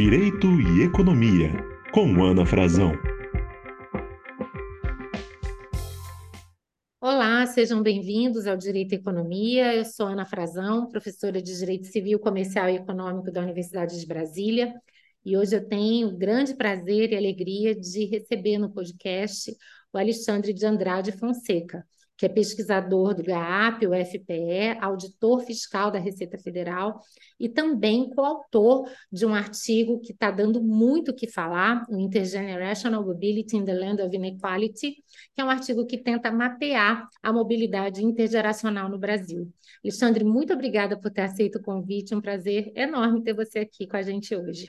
Direito e Economia, com Ana Frazão. Olá, sejam bem-vindos ao Direito e Economia. Eu sou Ana Frazão, professora de Direito Civil, Comercial e Econômico da Universidade de Brasília. E hoje eu tenho o grande prazer e alegria de receber no podcast o Alexandre de Andrade Fonseca que é pesquisador do GAAP, o FPE, auditor fiscal da Receita Federal e também coautor de um artigo que está dando muito o que falar, o Intergenerational Mobility in the Land of Inequality, que é um artigo que tenta mapear a mobilidade intergeracional no Brasil. Alexandre, muito obrigada por ter aceito o convite, um prazer enorme ter você aqui com a gente hoje.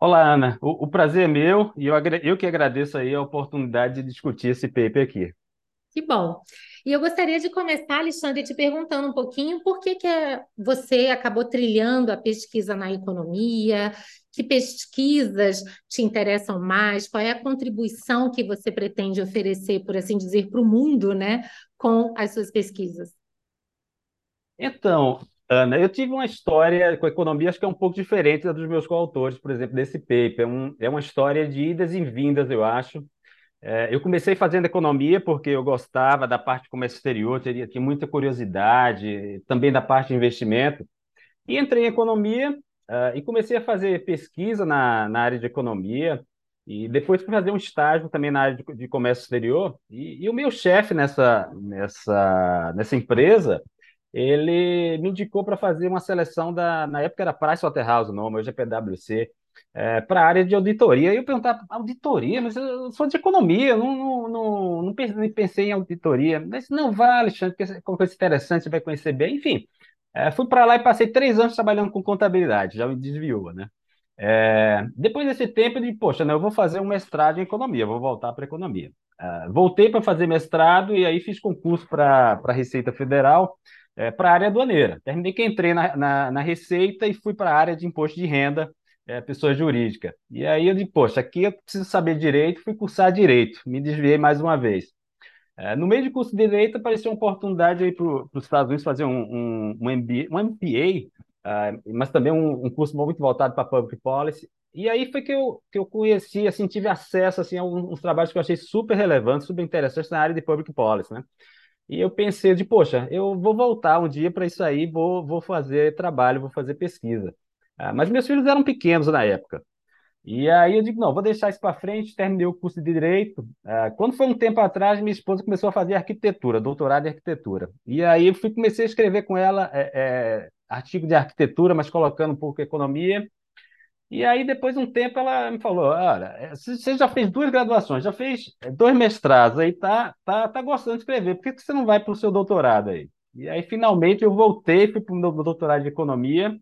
Olá, Ana. O, o prazer é meu e eu, eu que agradeço aí a oportunidade de discutir esse paper aqui. Que bom. E eu gostaria de começar, Alexandre, te perguntando um pouquinho por que, que é, você acabou trilhando a pesquisa na economia, que pesquisas te interessam mais, qual é a contribuição que você pretende oferecer, por assim dizer, para o mundo, né, com as suas pesquisas? Então, Ana, eu tive uma história com a economia, acho que é um pouco diferente da dos meus coautores, por exemplo, desse paper. É, um, é uma história de idas e vindas, eu acho. É, eu comecei fazendo economia porque eu gostava da parte de comércio exterior, teria, muita curiosidade, também da parte de investimento. E entrei em economia uh, e comecei a fazer pesquisa na, na área de economia. E depois fui fazer um estágio também na área de, de comércio exterior. E, e o meu chefe nessa, nessa, nessa empresa, ele me indicou para fazer uma seleção da, na época era Pricewaterhouse o nome, hoje é PwC, é, para a área de auditoria. E eu perguntava, auditoria? Mas eu sou de economia, não, não, não, pensei em auditoria. Mas não vale, Alexandre, porque é uma coisa interessante, você vai conhecer bem. Enfim, é, fui para lá e passei três anos trabalhando com contabilidade, já me desviou, né? É, depois desse tempo, eu disse, poxa, não, eu vou fazer um mestrado em economia, vou voltar para economia. É, voltei para fazer mestrado e aí fiz concurso para a Receita Federal, é, para a área aduaneira. Terminei que entrei na, na, na Receita e fui para a área de imposto de renda, é, pessoa jurídica. E aí eu disse, poxa, aqui eu preciso saber direito, fui cursar direito, me desviei mais uma vez. É, no meio de curso de direito, apareceu uma oportunidade para os Estados Unidos fazer um, um, um, MBA, um uh, mas também um, um, curso muito voltado para Public Policy. E aí foi que eu, que eu conheci, assim, tive acesso assim, a uns trabalhos que eu achei super relevantes, super interessantes na área de Public Policy, né? E eu pensei de, poxa, eu vou voltar um dia para isso aí, vou, vou fazer trabalho, vou fazer pesquisa. Ah, mas meus filhos eram pequenos na época. E aí eu digo, não, vou deixar isso para frente, terminei o curso de Direito. Ah, quando foi um tempo atrás, minha esposa começou a fazer arquitetura, doutorado em arquitetura. E aí eu fui, comecei a escrever com ela é, é, artigo de arquitetura, mas colocando um pouco economia. E aí, depois de um tempo, ela me falou: Olha, é, você já fez duas graduações, já fez dois mestrados, aí tá, tá, tá gostando de escrever, por que você não vai para o seu doutorado aí? E aí, finalmente, eu voltei, fui para o meu doutorado de economia,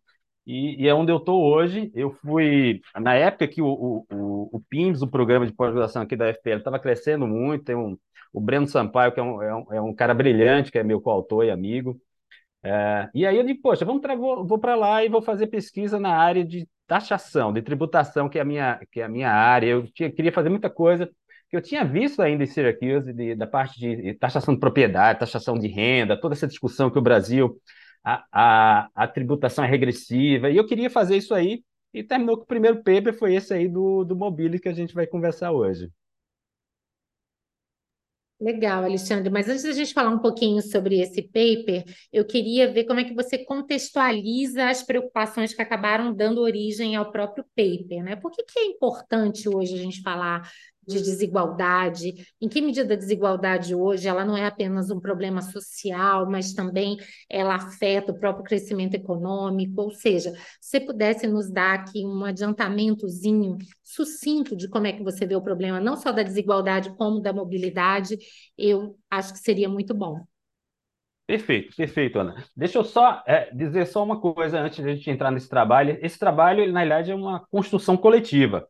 e, e, é onde eu estou hoje. Eu fui, na época que o, o, o PIMS, o programa de pós-graduação aqui da FPL, estava crescendo muito, tem um, o Breno Sampaio, que é um, é um, é um cara brilhante, que é meu coautor e amigo. É, e aí eu digo, poxa, vamos vou, vou para lá e vou fazer pesquisa na área de taxação, de tributação, que é a minha, que é a minha área. Eu tinha, queria fazer muita coisa que eu tinha visto ainda em Syracuse, de, da parte de taxação de propriedade, taxação de renda, toda essa discussão que o Brasil a, a, a tributação é regressiva, e eu queria fazer isso aí, e terminou que o primeiro paper foi esse aí do, do Mobility que a gente vai conversar hoje. Legal, Alexandre. Mas antes da gente falar um pouquinho sobre esse paper, eu queria ver como é que você contextualiza as preocupações que acabaram dando origem ao próprio paper, né? Por que, que é importante hoje a gente falar de desigualdade, em que medida a desigualdade hoje ela não é apenas um problema social, mas também ela afeta o próprio crescimento econômico, ou seja, se pudesse nos dar aqui um adiantamentozinho sucinto de como é que você vê o problema, não só da desigualdade, como da mobilidade, eu acho que seria muito bom. Perfeito, perfeito, Ana. Deixa eu só é, dizer só uma coisa antes de a gente entrar nesse trabalho. Esse trabalho, na realidade, é uma construção coletiva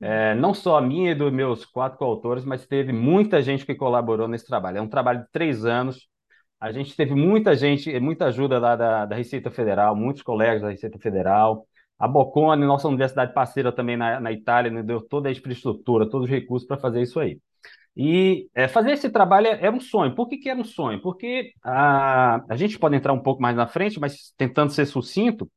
é, não só a minha e dos meus quatro coautores, mas teve muita gente que colaborou nesse trabalho. É um trabalho de três anos. A gente teve muita gente, muita ajuda lá da, da Receita Federal, muitos colegas da Receita Federal. A Bocconi, nossa universidade parceira também na, na Itália, nos deu toda a infraestrutura, todos os recursos para fazer isso aí. E é, fazer esse trabalho era um sonho. Por que, que era um sonho? Porque a, a gente pode entrar um pouco mais na frente, mas tentando ser sucinto,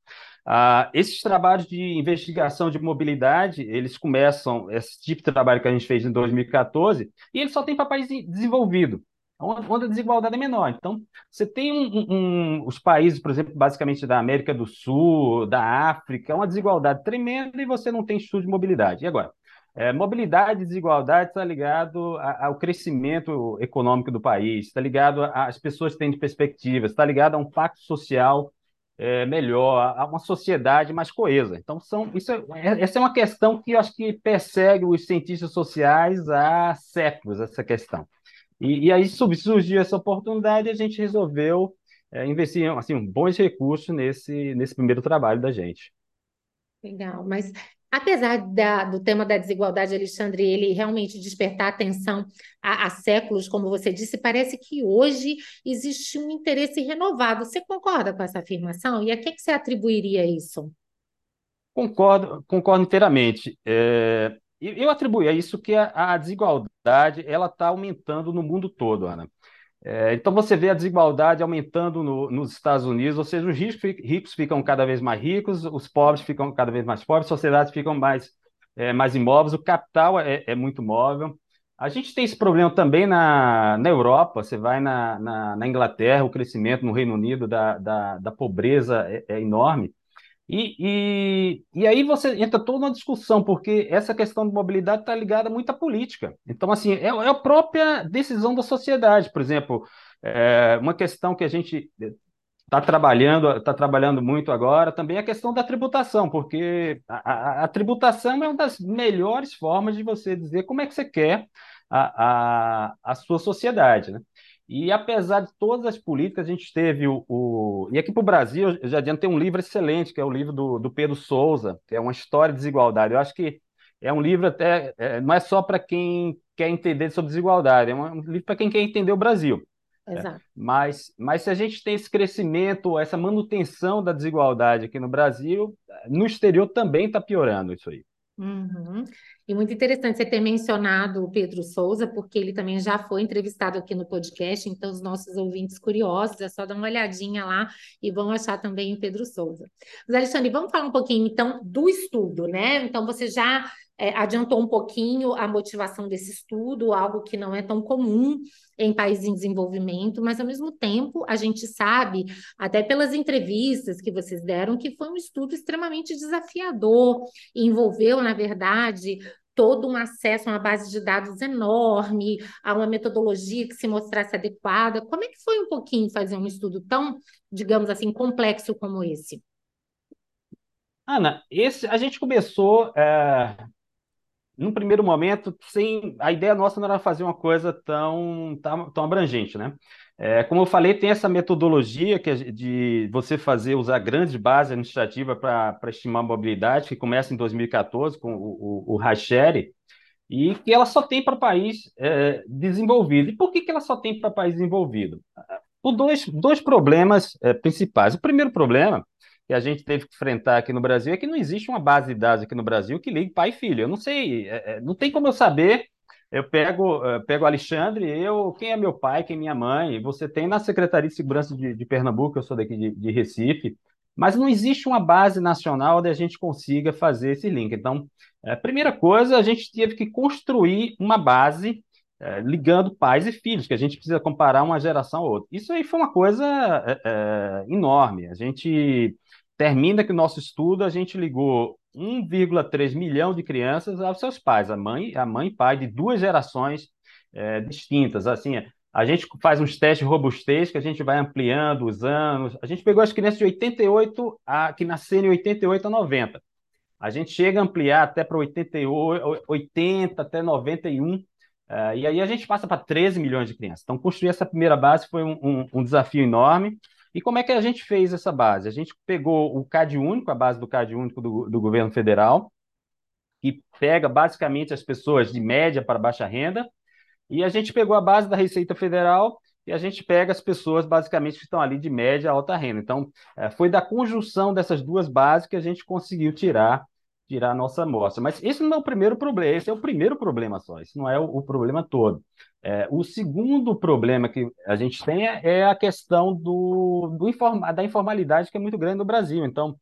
Ah, esses trabalhos de investigação de mobilidade, eles começam, esse tipo de trabalho que a gente fez em 2014, e ele só tem para país desenvolvido, onde a desigualdade é menor. Então, você tem um, um, os países, por exemplo, basicamente da América do Sul, da África, uma desigualdade tremenda e você não tem estudo de mobilidade. E agora? É, mobilidade e desigualdade está ligado ao crescimento econômico do país, está ligado às pessoas que têm perspectivas, está ligado a um pacto social é, melhor, a uma sociedade mais coesa. Então, são, isso é, é, essa é uma questão que eu acho que persegue os cientistas sociais há séculos, essa questão. E, e aí surgiu essa oportunidade e a gente resolveu é, investir assim, bons recursos nesse, nesse primeiro trabalho da gente. Legal, mas Apesar da, do tema da desigualdade, Alexandre, ele realmente despertar atenção há, há, séculos, como você disse, parece que hoje existe um interesse renovado. Você concorda com essa afirmação? E a que, que você atribuiria isso? Concordo, concordo inteiramente. É, eu atribuo a isso que a, a desigualdade ela está aumentando no mundo todo, Ana. É, então você vê a desigualdade aumentando no, nos Estados Unidos, ou seja, os ricos, ricos, ficam cada vez mais ricos, os pobres ficam cada vez mais pobres, sociedades ficam mais, é, mais imóveis, o capital é, é, muito móvel. A gente tem esse problema também na, na Europa, você vai na, na, na Inglaterra, o crescimento no Reino Unido da, da, da pobreza é, é enorme. E, e, e aí você entra toda uma discussão, porque essa questão de mobilidade está ligada muito à política. Então, assim, é, é, a própria decisão da sociedade. Por exemplo, é, uma questão que a gente está trabalhando, está trabalhando muito agora, também é a questão da tributação, porque a, a, a, tributação é uma das melhores formas de você dizer como é que você quer a, a, a sua sociedade, né? E apesar de todas as políticas, a gente teve o. o... E aqui para o Brasil, eu já adianto, tem um livro excelente, que é o livro do, do Pedro Souza, que é uma história de desigualdade. Eu acho que é um livro até. É, não é só para quem quer entender sobre desigualdade, é um livro para quem quer entender o Brasil. É. Exato. É. Mas, mas se a gente tem esse crescimento, essa manutenção da desigualdade aqui no Brasil, no exterior também está piorando isso aí. Uhum. E muito interessante você ter mencionado o Pedro Souza, porque ele também já foi entrevistado aqui no podcast, então os nossos ouvintes curiosos, é só dar uma olhadinha lá e vão achar também o Pedro Souza. Mas, Alexandre, vamos falar um pouquinho então do estudo, né? Então você já é, adiantou um pouquinho a motivação desse estudo, algo que não é tão comum em países em desenvolvimento, mas ao mesmo tempo a gente sabe, até pelas entrevistas que vocês deram, que foi um estudo extremamente desafiador, envolveu, na verdade, todo um acesso a uma base de dados enorme, a uma metodologia que se mostrasse adequada. Como é que foi um pouquinho fazer um estudo tão, digamos assim, complexo como esse? Ana, esse a gente começou é, num primeiro momento, sem a ideia nossa não era fazer uma coisa tão, tão, tão abrangente, né? É, como eu falei, tem essa metodologia que é de você fazer, usar grandes bases administrativas para estimar a mobilidade, que começa em 2014 com o, o, o Hacheri, e que ela só tem para país é, desenvolvido. E por que, que ela só tem para país desenvolvido? Por dois, dois problemas é, principais. O primeiro problema que a gente teve que enfrentar aqui no Brasil é que não existe uma base de dados aqui no Brasil que ligue pai e filho. Eu não sei, é, é não tem como eu saber. Eu pego, uh, pego o Alexandre, eu, quem é meu pai, quem é minha mãe. Você tem na Secretaria de Segurança de, de Pernambuco, eu sou daqui de, de, Recife, mas não existe uma base nacional onde a gente consiga fazer esse link. Então, a é, primeira coisa, a gente teve que construir uma base é, ligando pais e filhos, que a gente precisa comparar uma geração a outra. Isso aí foi uma coisa é, é, enorme. A gente termina que o nosso estudo, a gente ligou 1,3 milhão de crianças aos seus pais, a mãe, a mãe e pai de duas gerações é, distintas. Assim, a gente faz uns testes robustez que a gente vai ampliando os anos. A gente pegou as crianças de 88 a que nasceram em 88 a 90. A gente chega a ampliar até para 88, 80 até 91. Uh, é, e aí a gente passa para 13 milhões de crianças. Então, construir essa primeira base foi um, um, um desafio enorme. E como é que a gente fez essa base? A gente pegou o CAD único, a base do CAD único do, do governo federal, que pega basicamente as pessoas de média para baixa renda, e a gente pegou a base da Receita Federal e a gente pega as pessoas basicamente que estão ali de média a alta renda. Então, é, foi da conjunção dessas duas bases que a gente conseguiu tirar tirar a nossa amostra. Mas esse não é o primeiro problema, esse é o primeiro problema só, esse não é o, o problema todo. É, o segundo problema que a gente tem é, é a questão do, do informa, da informalidade que é muito grande no Brasil. Então,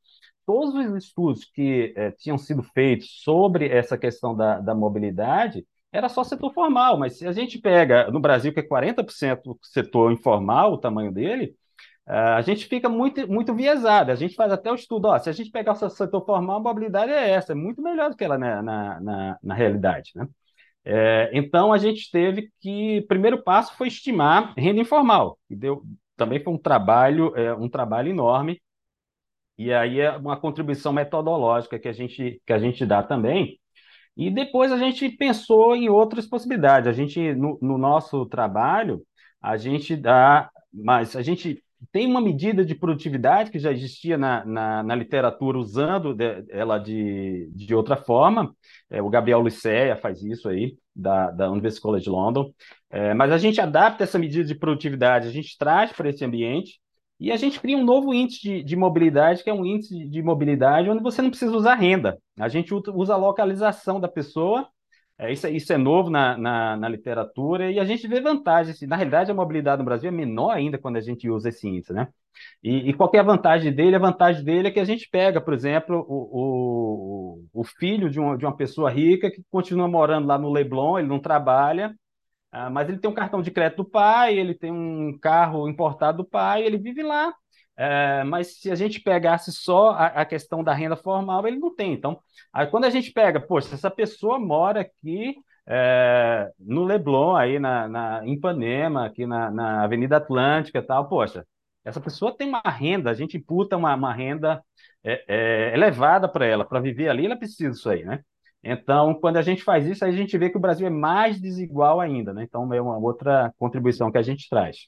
todos os estudos que é, tinham sido feitos sobre essa questão da, da mobilidade era só setor formal, mas se a gente pega no Brasil, que é 40% do setor informal, o tamanho dele, a gente fica muito, muito viesado. A gente faz até o estudo, ó, se a gente pegar o setor formal, a mobilidade é essa, é muito melhor do que ela na, na, na, na realidade, né? É, então, a gente teve que, primeiro passo foi estimar renda informal, e deu, também foi um trabalho, é, um trabalho enorme, e aí é uma contribuição metodológica que a gente, que a gente dá também, e depois a gente pensou em outras possibilidades. A gente, no, no nosso trabalho, a gente dá, mas a gente tem uma medida de produtividade que já existia na, na, na literatura, usando de, ela de, de outra forma. É, o Gabriel Lucéia faz isso aí, da, da University College London. É, mas a gente adapta essa medida de produtividade, a gente traz para esse ambiente e a gente cria um novo índice de, de, mobilidade, que é um índice de mobilidade onde você não precisa usar renda. A gente usa a localização da pessoa é, isso, isso é novo na, na, na, literatura e a gente vê vantagens. Na realidade, a mobilidade no Brasil é menor ainda quando a gente usa esse índice, né? E, e qual é a vantagem dele? A vantagem dele é que a gente pega, por exemplo, o, o, o filho de uma, de uma pessoa rica que continua morando lá no Leblon, ele não trabalha, ah, mas ele tem um cartão de crédito do pai, ele tem um carro importado do pai, ele vive lá. É, mas se a gente pegasse só a, a, questão da renda formal, ele não tem. Então, aí quando a gente pega, poxa, essa pessoa mora aqui é, no Leblon, aí na, na em Ipanema, aqui na, na Avenida Atlântica e tal, poxa, essa pessoa tem uma renda, a gente imputa uma, uma renda é, é elevada para ela, para viver ali, ela precisa disso aí, né? Então, quando a gente faz isso, a gente vê que o Brasil é mais desigual ainda, né? Então, é uma outra contribuição que a gente traz.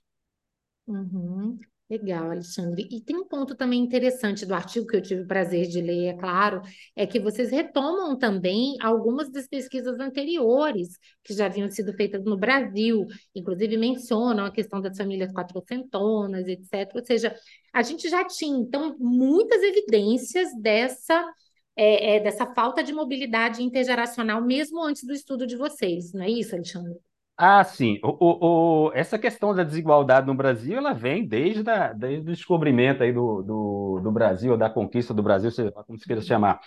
Uhum. Legal, Alexandre. E tem um ponto também interessante do artigo que eu tive o prazer de ler, é claro, é que vocês retomam também algumas das pesquisas anteriores que já haviam sido feitas no Brasil, inclusive mencionam a questão das famílias quatrocentonas, etc. Ou seja, a gente já tinha, então, muitas evidências dessa, é, é, dessa falta de mobilidade intergeracional, mesmo antes do estudo de vocês, não é isso, Alexandre? Ah, sim. O, o, o- essa questão da desigualdade no Brasil, ela vem desde, a, desde o descobrimento aí do, do, do Brasil, da conquista do Brasil, seja lá como se queira chamar.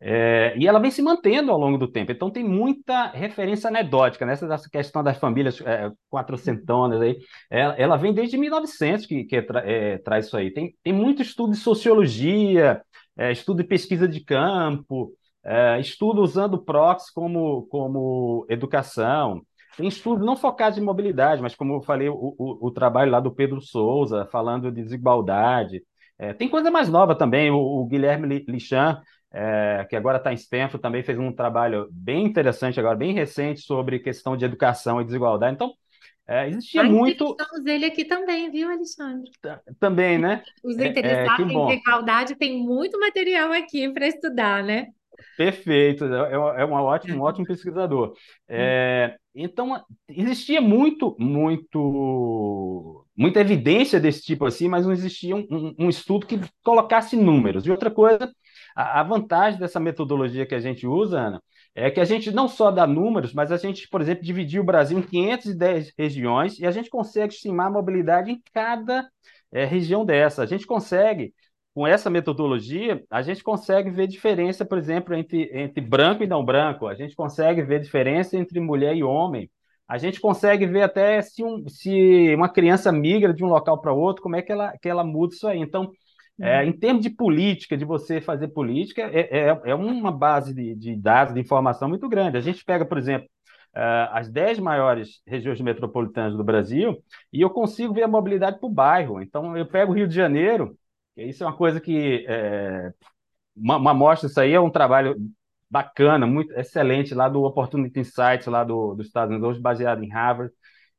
É, e ela vem se mantendo ao longo do tempo. Então, tem muita referência anedótica nessa dessa questão das famílias é, quatrocentonas aí. Ela, ela vem desde 1900 que, que é, traz isso aí. Tem, tem muito estudo de sociologia, é, estudo de pesquisa de campo, é, estudo usando proxy como, como educação. Tem estudos não focados em mobilidade, mas como eu falei, o, o, o trabalho lá do Pedro Souza, falando de desigualdade. É, tem coisa mais nova também, o, o Guilherme Lichan, é, que agora está em Stanford, também fez um trabalho bem interessante agora, bem recente, sobre questão de educação e desigualdade. Então, é, existia muito. Estamos ele aqui também, viu, Alexandre? Também, né? Os é, é, interessados em desigualdade tem muito material aqui para estudar, né? Perfeito, é, é um ótimo, um ótimo pesquisador. É, então, existia muito, muito, muita evidência desse tipo assim, mas não existia um, um, um estudo que colocasse números. E outra coisa, a, a, vantagem dessa metodologia que a gente usa, Ana, é que a gente não só dá números, mas a gente, por exemplo, dividiu o Brasil em 510 regiões e a gente consegue estimar a mobilidade em cada é, região dessa. A gente consegue com essa metodologia, a gente consegue ver diferença, por exemplo, entre, entre branco e não branco, a gente consegue ver diferença entre mulher e homem, a gente consegue ver até se, um, se uma criança migra de um local para outro, como é que ela, que ela muda isso aí. Então, é, uhum. em termos de política, de você fazer política, é, é, é uma base de, de, dados, de informação muito grande. A gente pega, por exemplo, uh, as 10 maiores regiões metropolitanas do Brasil e eu consigo ver a mobilidade por bairro. Então, eu pego o Rio de Janeiro, isso é uma coisa que é, uma, uma amostra, isso aí é um trabalho bacana, muito excelente lá do Opportunity Insights lá do, dos Estados Unidos, baseado em Harvard,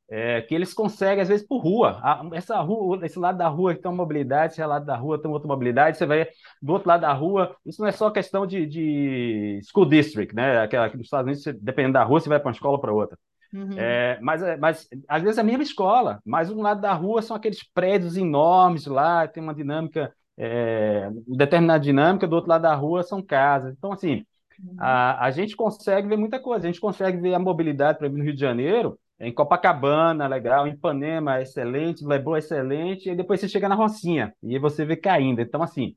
é, que eles conseguem às vezes por rua. essa rua, esse lado da rua tem uma mobilidade, esse lado da rua tem outra mobilidade. Você vai do outro lado da rua. Isso não é só questão de, de school district, né? Aquela aqui dos Estados Unidos, dependendo da rua, você vai para uma escola para outra. Uhum. É, mas, é, mas às vezes é a mesma escola, mas um lado da rua são aqueles prédios enormes lá, tem uma dinâmica, é, determinada dinâmica, do outro lado da rua são casas. Então, assim, uhum. a, a gente consegue ver muita coisa. A gente consegue ver a mobilidade, para mim, no Rio de Janeiro, em Copacabana, legal, em Ipanema, excelente, Leblon, excelente, e depois você chega na Rocinha, e aí você vê caindo. Então, assim,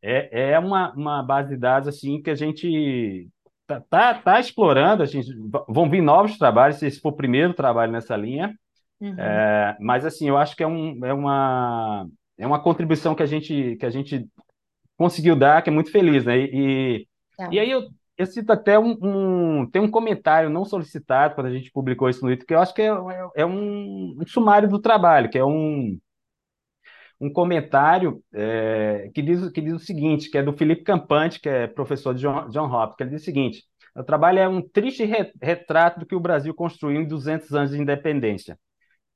é, é uma, uma base de dados assim que a gente tá, tá, tá explorando, a gente, vão vir novos trabalhos, se esse for o primeiro trabalho nessa linha, uhum. é, mas assim, eu acho que é, um, é, uma, é uma contribuição que a gente, que a gente conseguiu dar, que é muito feliz, né? E, tá. e aí eu, eu cito até um, um, tem um comentário não solicitado quando a gente publicou isso no Twitter, que eu acho que é, é, é um, um, sumário do trabalho, que é um, um comentário é, que, diz, que diz o seguinte, que é do Felipe Campante, que é professor de John, John Hopkins, que ele diz o seguinte, o trabalho é um triste retrato do que o Brasil construiu em 200 anos de independência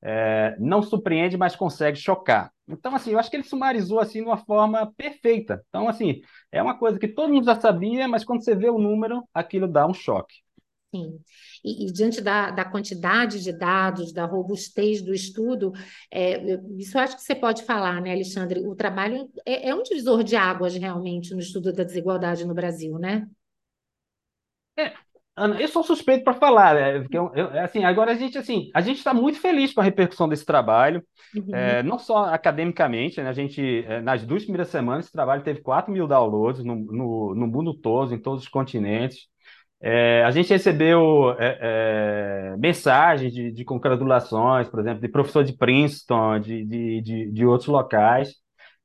é, não surpreende, mas consegue chocar. Então, assim, eu acho que ele sumarizou assim de uma forma perfeita. Então, assim, é uma coisa que todo mundo já sabia, mas quando você vê o número, aquilo dá um choque. Sim. E, e diante da, da, quantidade de dados, da robustez do estudo, é, isso eu acho que você pode falar, né, Alexandre? O trabalho é, é um divisor de águas realmente no estudo da desigualdade no Brasil, né? É, Ana, eu sou suspeito para falar, né? Porque eu, eu, assim, agora a gente assim, a gente está muito feliz com a repercussão desse trabalho, uhum. é, não só academicamente, né? A gente é, nas duas primeiras semanas esse trabalho teve 4 mil downloads no, no, no mundo todo, em todos os continentes. É, a gente recebeu é, é, mensagens de, de, congratulações, por exemplo, de professor de Princeton, de, de, de, de outros locais.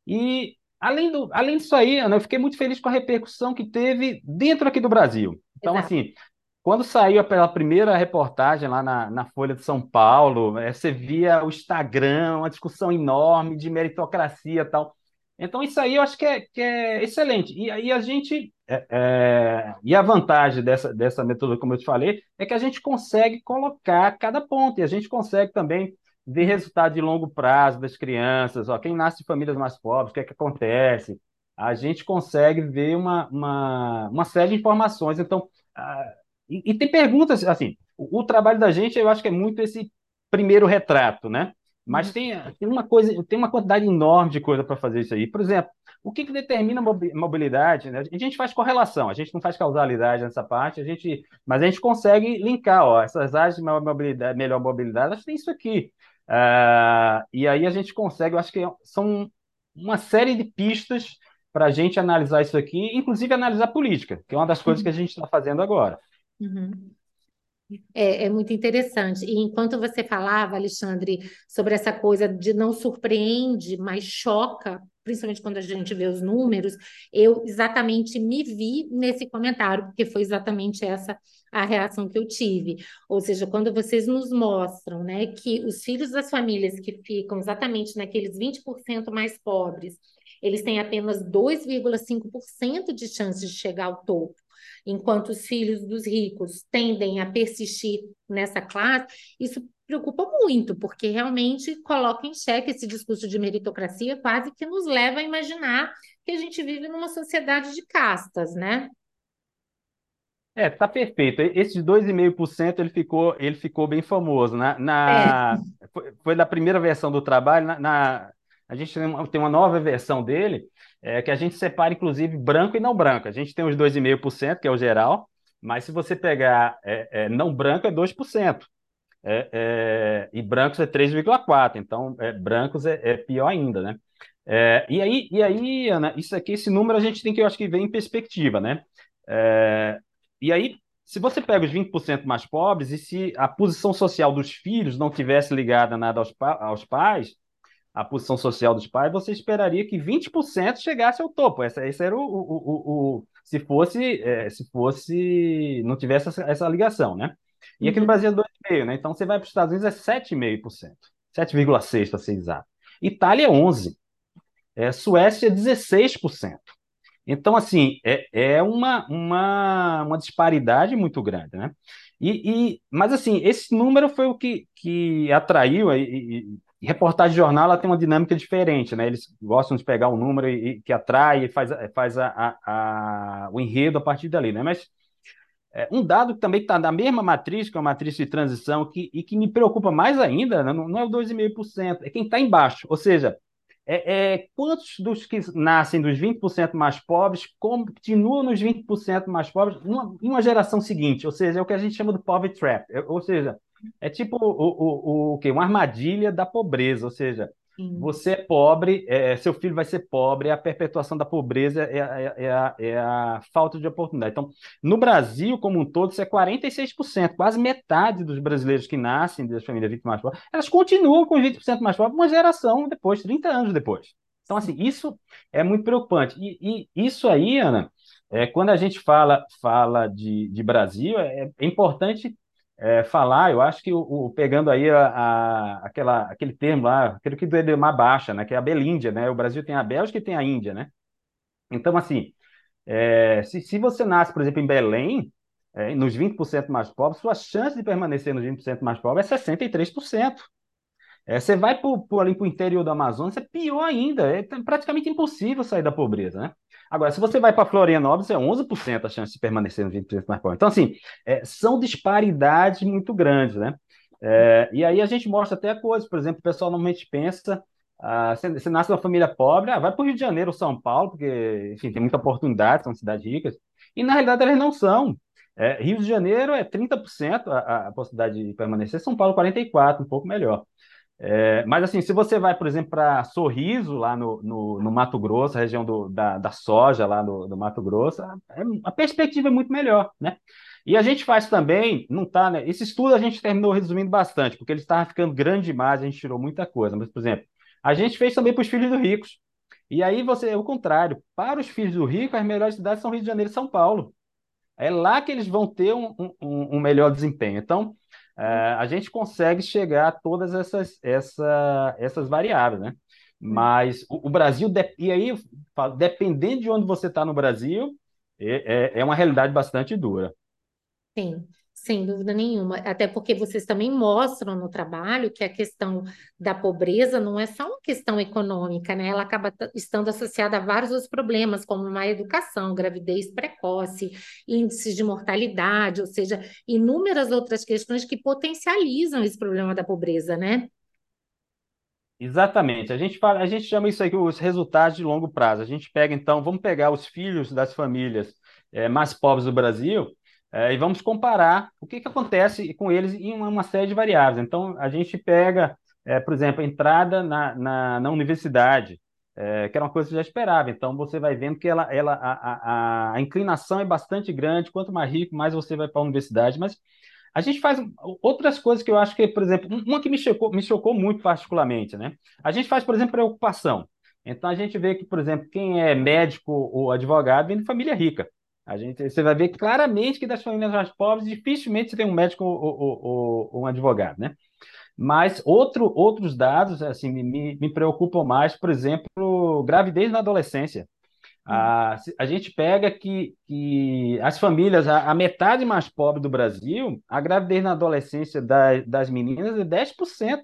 E além, do, além disso aí, Ana, eu fiquei muito feliz com a repercussão que teve dentro aqui do Brasil. Então, Exato. assim, quando saiu pela primeira reportagem lá na, na Folha de São Paulo, é, você via o Instagram, uma discussão enorme de meritocracia e tal. Então, isso aí eu acho que é, que é excelente. E aí a gente. É, é, e a vantagem dessa, dessa metodologia, como eu te falei, é que a gente consegue colocar cada ponto, e a gente consegue também ver resultado de longo prazo das crianças, ó, quem nasce em famílias mais pobres, o que é que acontece. A gente consegue ver uma, uma, uma série de informações. Então, e, e, tem perguntas, assim, o, o, trabalho da gente, eu acho que é muito esse primeiro retrato, né? Mas uhum. tem, tem uma coisa, tem uma quantidade enorme de coisa para fazer isso aí. Por exemplo, o que, que determina a mobilidade? Né? A gente faz correlação, a gente não faz causalidade nessa parte, a gente, mas a gente consegue linkar, ó, essas áreas de mobilidade, melhor mobilidade, acho que tem isso aqui. Uh, e aí a gente consegue, eu acho que são uma série de pistas para a gente analisar isso aqui, inclusive analisar política, que é uma das coisas que a gente está fazendo agora. Uhum. É, é, muito interessante. E enquanto você falava, Alexandre, sobre essa coisa de não surpreende, mas choca, principalmente quando a gente vê os números, eu exatamente me vi nesse comentário, porque foi exatamente essa a reação que eu tive. Ou seja, quando vocês nos mostram né, que os filhos das famílias que ficam exatamente naqueles 20% mais pobres, eles têm apenas 2,5% de chance de chegar ao topo enquanto os filhos dos ricos tendem a persistir nessa classe, isso preocupa muito, porque realmente coloca em xeque esse discurso de meritocracia, quase que nos leva a imaginar que a gente vive numa sociedade de castas, né? É, tá perfeito. Esse 2,5% ele ficou, ele ficou bem famoso. Na, na é. foi, foi da primeira versão do trabalho. Na, na, a gente tem uma, tem uma nova versão dele, é que a gente separa, inclusive, branco e não branco. A gente tem os 2,5%, que é o geral, mas se você pegar é, é, não branco, é 2%. É, é, e brancos é 3,4%. Então, é, brancos é, é, pior ainda, né? E aí, e aí, Ana, isso aqui, esse número a gente tem que, eu acho que, ver em perspectiva, né? E aí, se você pega os 20% mais pobres e se a posição social dos filhos não tivesse ligada nada aos, aos pais, a posição social dos pais, você esperaria que 20% chegasse ao topo. Essa, esse era o, o, o, o se fosse é, se fosse não tivesse essa, essa ligação, né? E aqui no uhum. Brasil é 2,5%, né? Então você vai para os Estados Unidos é 7,5%, 7,6% para ser exato. Itália é 11%, é, Suécia é 16%. Então, assim, é, é uma, uma, uma disparidade muito grande, né? E, e, mas, assim, esse número foi o que, que atraiu, e, e reportagem de jornal ela tem uma dinâmica diferente, né? Eles gostam de pegar um número e, e que atrai e faz, faz a, a, a, o enredo a partir dali, né? Mas é, um dado que também está na mesma matriz, que é a matriz de transição, que, e que me preocupa mais ainda, né? não, não é o 2,5%, é quem está embaixo. Ou seja, é, é, quantos dos que nascem dos 20% mais pobres continuam nos 20% mais pobres em uma geração seguinte? Ou seja, é o que a gente chama do poverty trap. É, ou seja, é tipo o, o, o, o quê? Uma armadilha da pobreza, ou seja, você é pobre, é, seu filho vai ser pobre, a perpetuação da pobreza é, é, é, a, é, a, falta de oportunidade. Então, no Brasil, como um todo, isso é 46%, quase metade dos brasileiros que nascem das famílias 20 mais pobres, elas continuam com 20% mais pobres uma geração depois, 30 anos depois. Então, assim, isso é muito preocupante. E, e isso aí, Ana, é, quando a gente fala, fala de, de Brasil, é, é importante é, falar, eu acho que o, o pegando aí a, a, aquela, aquele termo lá, aquele que de uma baixa, né, que é a Belíndia, né? O Brasil tem a Bélgica e tem a Índia, né? Então, assim, é, se, se você nasce, por exemplo, em Belém, é, nos 20% mais pobres, sua chance de permanecer nos 20% mais pobres é 63%. É, você vai para o interior do Amazonas, é pior ainda, é praticamente impossível sair da pobreza, né? Agora, se você vai para Florianópolis, é 11% a chance de permanecer no 20% mais pobre. Então, assim, é, são disparidades muito grandes, né? É, e aí a gente mostra até coisas, por exemplo, o pessoal normalmente pensa, ah, você, você nasce numa família pobre, ah, vai para o Rio de Janeiro ou São Paulo, porque, enfim, tem muita oportunidade, são cidades ricas, e na realidade elas não são. É, Rio de Janeiro é 30% a, a possibilidade de permanecer, São Paulo 44%, um pouco melhor. É, mas assim, se você vai, por exemplo, para Sorriso, lá no, no, no, Mato Grosso, região do, da, da soja lá no, no Mato Grosso, a, é, a, perspectiva é muito melhor, né? E a gente faz também, não tá, né? Esse estudo a gente terminou resumindo bastante, porque ele estava ficando grande demais, a gente tirou muita coisa. Mas, por exemplo, a gente fez também para os filhos dos ricos. E aí você, é o contrário, para os filhos do rico, as melhores cidades são Rio de Janeiro e São Paulo. É lá que eles vão ter um, um, um melhor desempenho. Então, é, a gente consegue chegar a todas essas, essa, essas variáveis, né? Mas o, o Brasil, de, e aí, dependendo de onde você está no Brasil, é, é, é uma realidade bastante dura. Sim. Sem dúvida nenhuma, até porque vocês também mostram no trabalho que a questão da pobreza não é só uma questão econômica, né? Ela acaba estando associada a vários outros problemas, como má educação, gravidez precoce, índices de mortalidade, ou seja, inúmeras outras questões que potencializam esse problema da pobreza, né? Exatamente. A gente fala, a gente chama isso aqui os resultados de longo prazo. A gente pega, então, vamos pegar os filhos das famílias é, mais pobres do Brasil é, e vamos comparar o que, que acontece com eles em uma, uma série de variáveis. Então, a gente pega, é, por exemplo, a entrada na, na, na universidade, é, que era uma coisa que já esperava. Então, você vai vendo que ela, ela, a, a, a inclinação é bastante grande. Quanto mais rico, mais você vai para a universidade. Mas a gente faz outras coisas que eu acho que, por exemplo, uma que me chocou, me chocou muito particularmente, né? A gente faz, por exemplo, preocupação. Então, a gente vê que, por exemplo, quem é médico ou advogado vem de família rica. A gente, você vai ver claramente que das famílias mais pobres, dificilmente você tem um médico ou, ou, ou um advogado, né? Mas outro, outros dados assim, me, me preocupam mais, por exemplo, gravidez na adolescência. A, a gente pega que, que as famílias, a, a, metade mais pobre do Brasil, a gravidez na adolescência da, das meninas é 10%.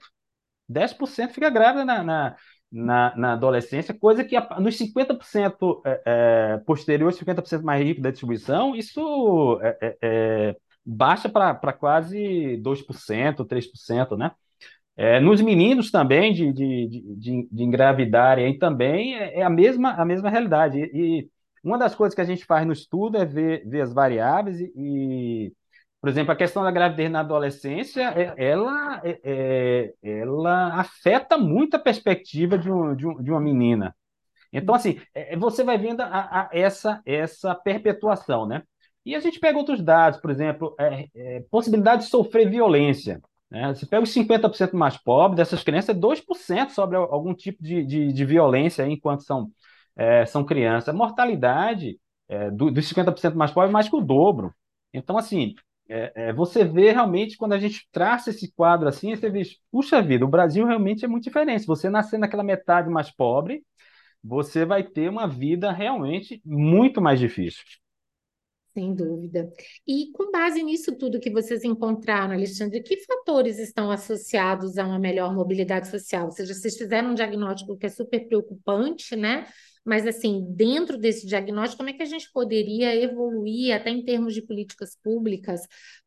10% fica grávida na, na, na, na adolescência, coisa que nos 50% é, é, posteriores, 50% mais rico da distribuição, isso é, é, é baixa para quase 2%, 3%, né? É, nos meninos também, de, de, de, de engravidarem também, é, é, a, mesma, a mesma realidade. E, e, uma das coisas que a gente faz no estudo é ver, ver as variáveis e por exemplo, a questão da gravidez na adolescência, é, ela, é, é, ela afeta muito a perspectiva de, um, de, um, de uma menina. Então, assim, você vai vendo a, a, essa, essa perpetuação, né? E a gente pega outros dados, por exemplo, é, é, possibilidade de sofrer violência. Né? Você pega os 50% mais pobres, dessas crianças, 2% sobre algum tipo de, de, de violência enquanto são, é, são crianças. A mortalidade é, do, dos 50% mais pobres é mais que o dobro. Então, assim, é, é, você vê realmente, quando a gente traça esse quadro assim, você vê, puxa vida, o Brasil realmente é muito diferente. Você nascer naquela metade mais pobre, você vai ter uma vida realmente muito mais difícil. Sem dúvida. E com base nisso tudo que vocês encontraram, Alexandre, que fatores estão associados a uma melhor mobilidade social? Ou seja, vocês fizeram um diagnóstico que é super preocupante, né? Mas, assim, dentro desse diagnóstico, como é que a gente poderia evoluir, até em termos de políticas públicas,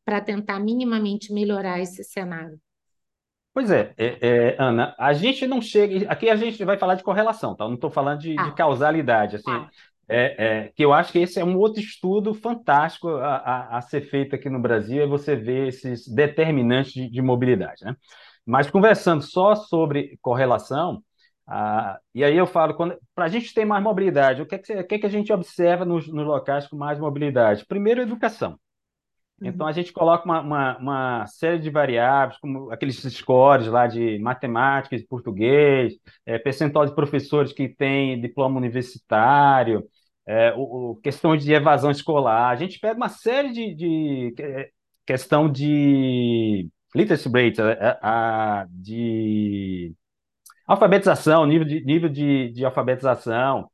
para tentar minimamente melhorar esse cenário? Pois é, é, é, Ana, a gente não chega. Aqui a gente vai falar de correlação, tá? Eu não estou falando de, ah. de, causalidade. Assim, ah. é, é, que eu acho que esse é um outro estudo fantástico a, a, a ser feito aqui no Brasil, é você ver esses determinantes de, de mobilidade. Né? Mas conversando só sobre correlação, Ah, e aí eu falo, para a gente ter mais mobilidade, o que é que, o que, é que a gente observa nos, nos locais com mais mobilidade? Primeiro, educação. Então, a gente coloca uma, uma, uma, série de variáveis, como aqueles scores lá de matemática, de português, é, percentual de professores que têm diploma universitário, é, o, o, questões de evasão escolar. A gente pega uma série de, de questão de literacy rate, a, a, de alfabetização, nível de, nível de, de alfabetização,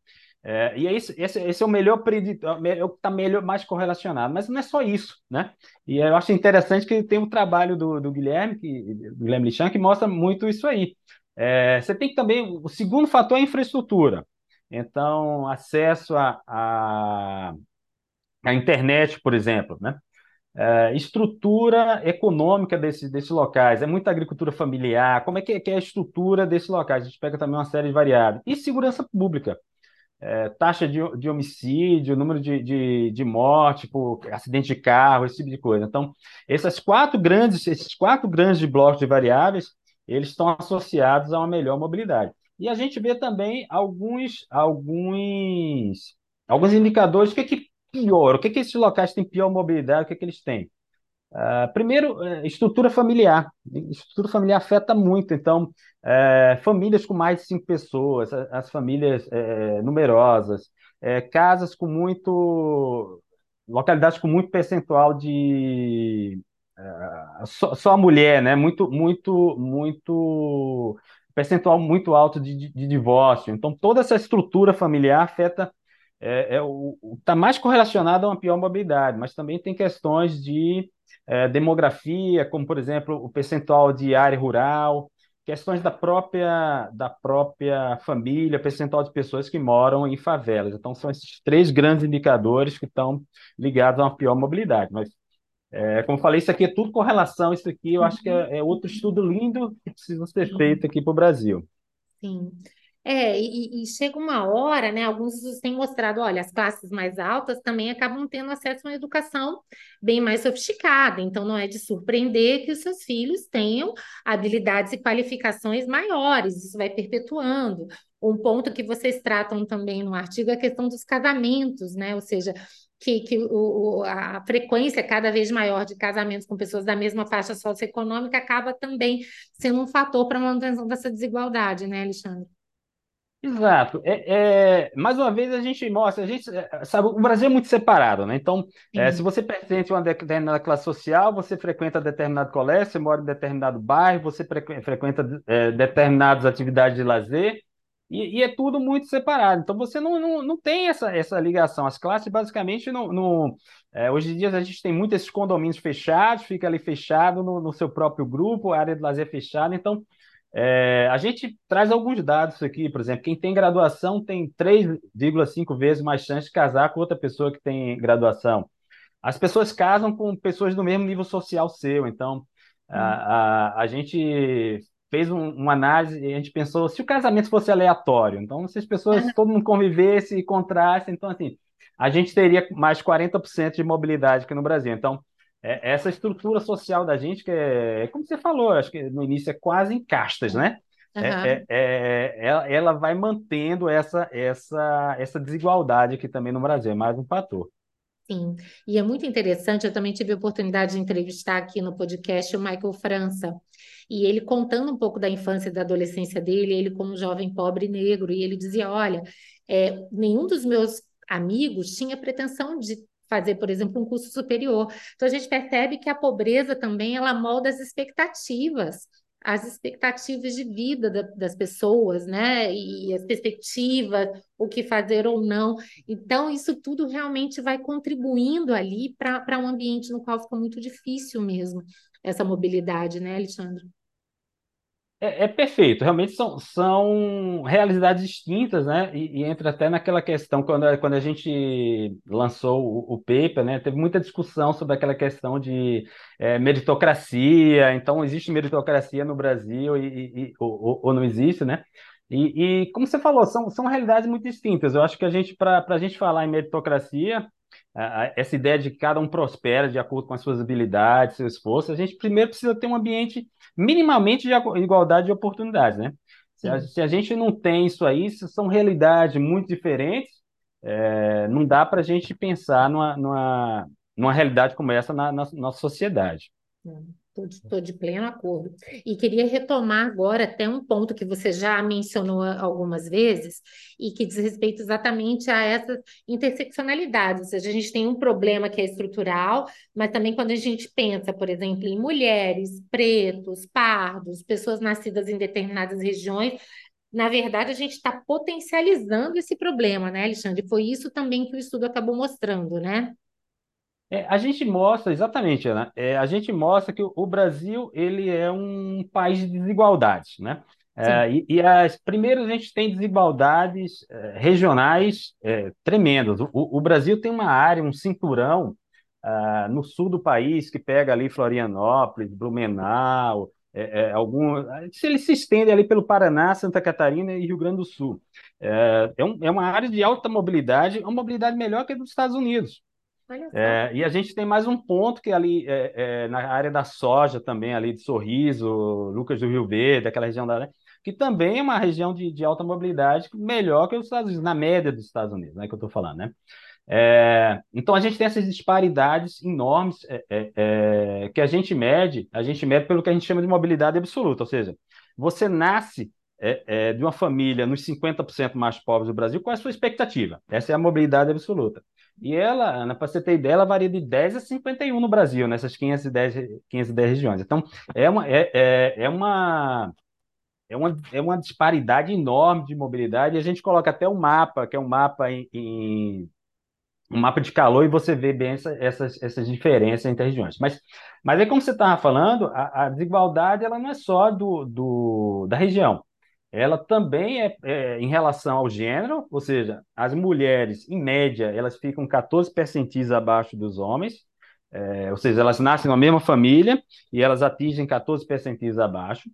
é, e é isso, esse, esse, é o melhor preditor, é o que está melhor, mais correlacionado. Mas não é só isso, né? E eu acho interessante que tem um trabalho do, do Guilherme, que, do Guilherme Lichan, que mostra muito isso aí. É, você tem que também. O segundo fator é a infraestrutura. Então, acesso à a, a, a, internet, por exemplo, né? É, estrutura econômica desses, desses locais, é muita agricultura familiar, como é que, é que é a estrutura desses locais? A gente pega também uma série de variáveis. E segurança pública é, taxa de, de homicídio, número de, de, de morte por acidente de carro, esse tipo de coisa. Então, essas quatro grandes, esses quatro grandes blocos de variáveis, eles estão associados a uma melhor mobilidade. E a gente vê também alguns, alguns, alguns indicadores, que é que pior, o que que esses locais têm pior mobilidade, o que que eles têm? Uh, primeiro, é, estrutura familiar. Estrutura familiar afeta muito. Então, é, famílias com mais de cinco pessoas, as famílias é, numerosas, é, casas com muito. localidades com muito percentual de. Só, só, mulher, né? Muito, muito, muito. percentual muito alto de, de, de divórcio. Então, toda essa estrutura familiar afeta é, é está mais correlacionado a uma pior mobilidade, mas também tem questões de é, demografia, como por exemplo o percentual de área rural, questões da própria da própria família, percentual de pessoas que moram em favelas. Então são esses três grandes indicadores que estão ligados a uma pior mobilidade. Mas é, como falei, isso aqui é tudo com relação. Isso aqui eu acho que é, é outro estudo lindo que precisa ser feito aqui para o Brasil. Sim. É, e, e, chega uma hora, né? Alguns estudos têm mostrado, olha, as classes mais altas também acabam tendo acesso a uma educação bem mais sofisticada. Então, não é de surpreender que os seus filhos tenham habilidades e qualificações maiores. Isso vai perpetuando. Um ponto que vocês tratam também no artigo é a questão dos casamentos, né? Ou seja, que, que o, a frequência cada vez maior de casamentos com pessoas da mesma faixa socioeconômica acaba também sendo um fator para a manutenção dessa desigualdade, né, Alexandre? Exato. É, é, mais uma vez a gente mostra, a gente é, sabe, o Brasil é muito separado, né? Então, é, se você pertence a uma determinada classe social, você frequenta determinado colégio, você mora em determinado bairro, você frequenta é, determinadas atividades de lazer, e, e, é tudo muito separado. Então, você não, não, não tem essa, essa ligação. As classes, basicamente, não. não é, hoje em dia, a gente tem muitos esses condomínios fechados, fica ali fechado no, no seu próprio grupo, a área de lazer fechada. Então, é, a gente traz alguns dados aqui, por exemplo, quem tem graduação tem 3,5 vezes mais chance de casar com outra pessoa que tem graduação. As pessoas casam com pessoas do mesmo nível social seu, então a, hum. a, a gente fez um, uma análise e a gente pensou se o casamento fosse aleatório, então se as pessoas, todo mundo convivesse e contrasse, então assim, a gente teria mais 40% de mobilidade aqui no Brasil. Então, é, essa estrutura social da gente, que é, é, como você falou, acho que no início é quase em castas, né? Uhum. É, é, ela, ela, vai mantendo essa, essa, essa desigualdade aqui também no Brasil, é mais um fator. Sim, e é muito interessante, eu também tive a oportunidade de entrevistar aqui no podcast o Michael França, e ele contando um pouco da infância e da adolescência dele, ele como jovem pobre negro, e ele dizia, olha, é, nenhum dos meus amigos tinha pretensão de fazer, por exemplo, um curso superior. Então a gente percebe que a pobreza também ela molda as expectativas, as expectativas de vida da, das pessoas, né? E as perspectivas, o que fazer ou não. Então isso tudo realmente vai contribuindo ali para um ambiente no qual fica muito difícil mesmo essa mobilidade, né, Alexandre? É, é, perfeito, realmente são, são realidades distintas, né? E, e, entra até naquela questão, quando, quando a gente lançou o, o paper, né? Teve muita discussão sobre aquela questão de é, meritocracia, então existe meritocracia no Brasil e, e- ou, ou não existe, né? E, e como você falou, são, são realidades muito distintas. Eu acho que a gente, para a gente falar em meritocracia, essa ideia de que cada um prospera de acordo com as suas habilidades, seu esforço, a gente primeiro precisa ter um ambiente minimamente de igualdade de oportunidades, né? Se a, se a, gente não tem isso aí, são realidades muito diferentes, é, não dá para a gente pensar numa, numa, numa realidade como essa na, na nossa sociedade. Estou de, pleno acordo. E queria retomar agora até um ponto que você já mencionou algumas vezes e que diz respeito exatamente a essa interseccionalidade. Ou seja, a gente tem um problema que é estrutural, mas também quando a gente pensa, por exemplo, em mulheres, pretos, pardos, pessoas nascidas em determinadas regiões, na verdade, a gente está potencializando esse problema, né, Alexandre? Foi isso também que o estudo acabou mostrando, né? É, a gente mostra, exatamente, Ana, é, a gente mostra que o, o Brasil ele é um país de desigualdades, né? É, e, e as, primeiro, a gente tem desigualdades é, regionais é, tremendas. O, o, Brasil tem uma área, um cinturão ah, no sul do país que pega ali Florianópolis, Blumenau, é, é, algum, se ele se estende ali pelo Paraná, Santa Catarina e Rio Grande do Sul. É, é, um, é uma área de alta mobilidade, uma mobilidade melhor que a dos Estados Unidos. É, e a gente tem mais um ponto que é ali é, é, na área da soja também, ali de Sorriso, Lucas do Rio Verde, aquela região da que também é uma região de, de alta mobilidade melhor que os Estados Unidos, na média dos Estados Unidos, né, que eu estou falando, né? É, então a gente tem essas disparidades enormes é, é, é, que a gente mede, a gente mede pelo que a gente chama de mobilidade absoluta, ou seja, você nasce é, de uma família nos 50% mais pobres do Brasil, qual é a sua expectativa? Essa é a mobilidade absoluta. E ela, Ana, para você ter ideia, ela varia de 10 a 51 no Brasil, nessas 510, 510 regiões. Então, é uma, é, é, é, uma, é, uma, é uma disparidade enorme de mobilidade. E a gente coloca até um mapa, que é um mapa em, em um mapa de calor, e você vê bem essa, essas, essas diferenças entre regiões. Mas, mas aí, como você estava falando, a, a, desigualdade ela não é só do, do, da região ela também é, é, em relação ao gênero, ou seja, as mulheres, em média, elas ficam 14 percentis abaixo dos homens, é, ou seja, elas nascem na mesma família e elas atingem 14 percentis abaixo.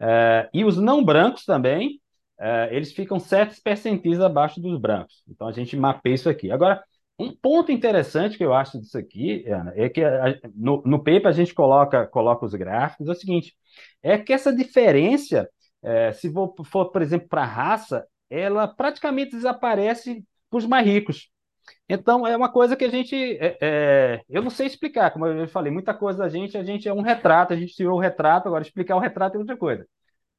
É, e os não brancos também, é, eles ficam 7 percentis abaixo dos brancos. Então a gente mapeia isso aqui. Agora, um ponto interessante que eu acho disso aqui, Ana, é que a, no, no paper a gente coloca, coloca os gráficos, é o seguinte, é que essa diferença é, se for, por exemplo, para a raça, ela praticamente desaparece para os mais ricos. Então, é uma coisa que a gente. É, é, eu não sei explicar, como eu falei, muita coisa da gente, a gente é um retrato, a gente tirou o retrato, agora explicar o retrato é outra coisa.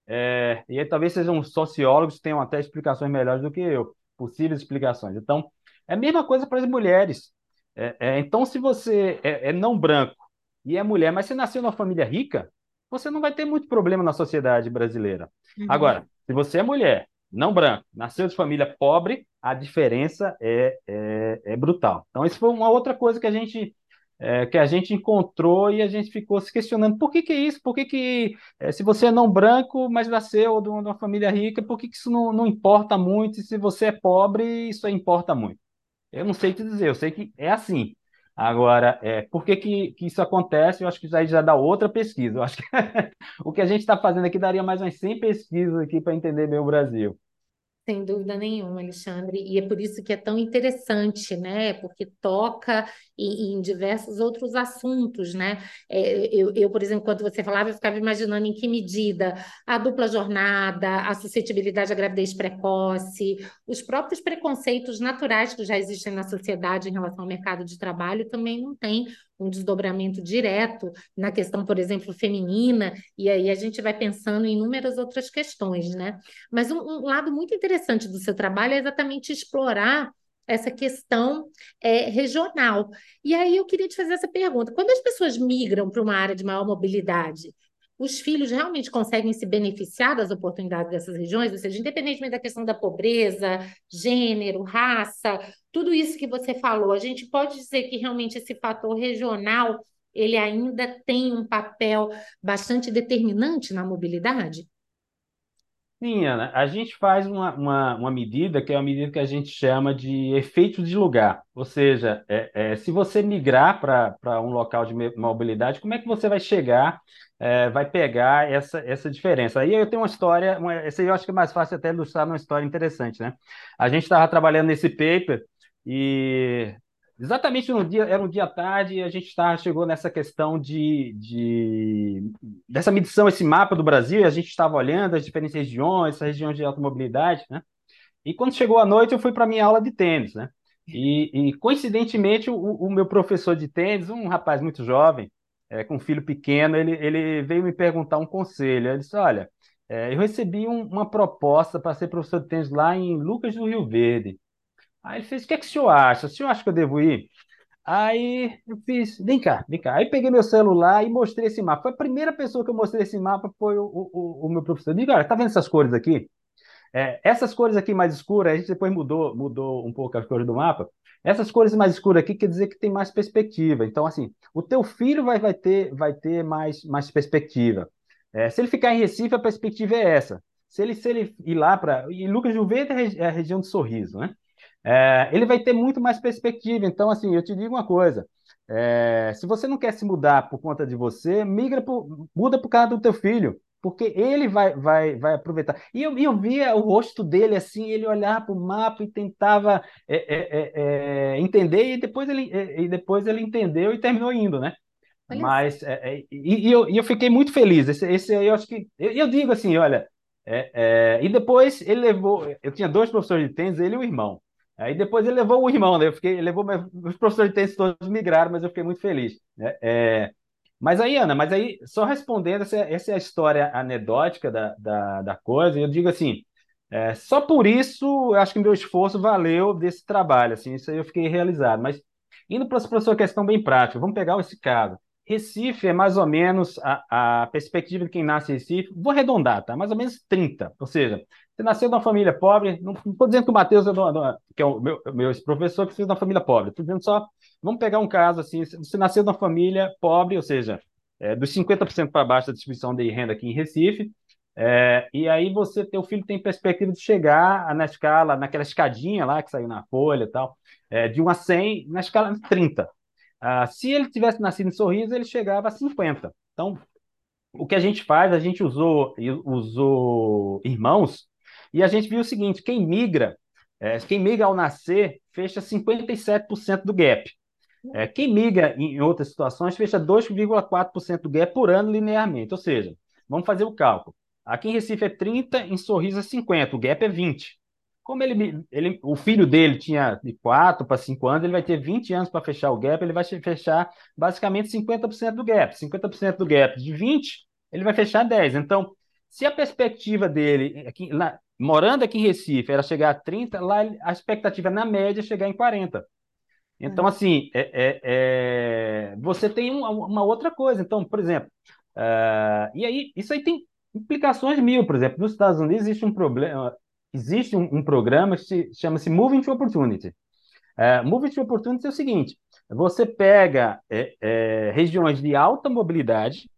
É, e aí, talvez sejam sociólogos que tenham até explicações melhores do que eu, possíveis explicações. Então, é a mesma coisa para as mulheres. É, é, então, se você é, não branco e é mulher, mas você nasceu numa família rica, você não vai ter muito problema na sociedade brasileira. Uhum. Agora, se você é mulher, não branca, nasceu de família pobre, a diferença é, é, é brutal. Então, isso foi uma outra coisa que a gente é, que a gente encontrou e a gente ficou se questionando por que, que é isso? Por que, que é, se você é não branco, mas nasceu de uma família rica, por que, que isso não, não importa muito? E se você é pobre, isso importa muito? Eu não sei te dizer, eu sei que é assim. Agora, é, por que, que, que, isso acontece? Eu acho que isso aí já dá outra pesquisa. Eu acho que o que a gente está fazendo aqui daria mais umas 100 pesquisas aqui para entender bem o Brasil. Sem dúvida nenhuma, Alexandre, e é por isso que é tão interessante, né? Porque toca em, em diversos outros assuntos, né? É, eu, eu, por exemplo, quando você falava, eu ficava imaginando em que medida a dupla jornada, a suscetibilidade à gravidez precoce, os próprios preconceitos naturais que já existem na sociedade em relação ao mercado de trabalho também não têm um desdobramento direto na questão, por exemplo, feminina, e aí a gente vai pensando em inúmeras outras questões, né? Mas um, um lado muito interessante do seu trabalho é exatamente explorar essa questão é, regional. E aí eu queria te fazer essa pergunta: quando as pessoas migram para uma área de maior mobilidade, os filhos realmente conseguem se beneficiar das oportunidades dessas regiões, ou seja, independentemente da questão da pobreza, gênero, raça, tudo isso que você falou, a gente pode dizer que realmente esse fator regional ele ainda tem um papel bastante determinante na mobilidade? Sim, Ana, a gente faz uma, uma, uma, medida que é uma medida que a gente chama de efeito de lugar. Ou seja, é, é, se você migrar para um local de mobilidade, como é que você vai chegar, é, vai pegar essa, essa diferença? Aí eu tenho uma história, uma, essa eu acho que é mais fácil até ilustrar uma história interessante, né? A gente estava trabalhando nesse paper e exatamente no dia, era um dia tarde, e a gente tá, chegou nessa questão de, de dessa medição, esse mapa do Brasil, e a gente estava olhando as diferentes regiões, essas regiões de automobilidade, né? E quando chegou a noite, eu fui para minha aula de tênis, né? E, e coincidentemente, o, o, meu professor de tênis, um rapaz muito jovem, é, com um filho pequeno, ele, ele veio me perguntar um conselho. Ele disse: Olha, é, eu recebi um, uma proposta para ser professor de tênis lá em Lucas do Rio Verde. Aí ele fez: O que é que o senhor acha? O senhor acha que eu devo ir? Aí eu fiz: Vem cá, vem cá. Aí peguei meu celular e mostrei esse mapa. Foi a primeira pessoa que eu mostrei esse mapa, foi o, o, o meu professor. Eu digo: Olha, tá vendo essas cores aqui? É, essas cores aqui mais escuras, a gente depois mudou, mudou um pouco as cores do mapa. Essas cores mais escuras aqui quer dizer que tem mais perspectiva. Então, assim, o teu filho vai, vai, ter, vai ter mais, mais perspectiva. É, se ele ficar em Recife, a perspectiva é essa. Se ele, se ele ir lá para. E Lucas de Verde é a região de Sorriso, né? É, ele vai ter muito mais perspectiva. Então, assim, eu te digo uma coisa. É, se você não quer se mudar por conta de você, migra por, muda por causa do teu filho porque ele vai, vai, vai aproveitar. E eu, eu via o rosto dele assim, ele olhava para o mapa e tentava é, é, é, é, entender, e depois, ele, e depois ele entendeu e terminou indo, né? Olha Mas, e, e, eu, e eu fiquei muito feliz. Esse, esse eu acho que. Eu, eu digo assim: olha, e depois ele levou. Eu tinha dois professores de tênis, ele e o irmão. Aí depois ele levou o irmão, né? Eu fiquei, levou os professores de tênis todos migraram, mas eu fiquei muito feliz. Né? É, mas aí, Ana, mas aí, só respondendo, essa, essa é a história anedótica da, da, da coisa, eu digo assim, é, só por isso, acho que meu esforço valeu desse trabalho, assim, isso aí eu fiquei realizado. Mas, indo para a sua questão bem prática, vamos pegar esse caso. Recife é mais ou menos a, a perspectiva de quem nasce em Recife, vou arredondar, tá? Mais ou menos 30. Ou seja, você nasceu numa família pobre, não estou dizendo que o Matheus, é que é o meu, meu professor, precisa de uma família pobre, estou dizendo só, vamos pegar um caso assim, você nasceu numa família pobre, ou seja, é, dos 50% para baixo da distribuição de renda aqui em Recife, é, e aí você, teu filho tem perspectiva de chegar na escala, naquela escadinha lá que saiu na folha e tal, é, de 1 a 100, na escala de 30. Ah, se ele tivesse nascido em Sorriso, ele chegava a 50. Então, o que a gente faz, a gente usou, usou irmãos, e a gente viu o seguinte: quem migra, é, quem migra ao nascer, fecha 57% do gap. É, quem migra em outras situações, fecha 2,4% do gap por ano linearmente. Ou seja, vamos fazer o cálculo. Aqui em Recife é 30, em Sorriso é 50, o gap é 20. Como ele, ele, o filho dele tinha de 4 para 5 anos, ele vai ter 20 anos para fechar o gap, ele vai fechar basicamente 50% do gap. 50% do gap de 20, ele vai fechar 10. Então, se a perspectiva dele, aqui, lá, morando aqui em Recife, era chegar a 30, lá a expectativa na média é chegar em 40. Então, é. assim, é, é, é, você tem uma, uma, outra coisa. Então, por exemplo, uh, e aí, isso aí tem implicações mil. Por exemplo, nos Estados Unidos existe um problema, existe um, um programa que se, chama-se Moving to Opportunity. Uh, Moving to Opportunity é o seguinte: você pega é, regiões de alta mobilidade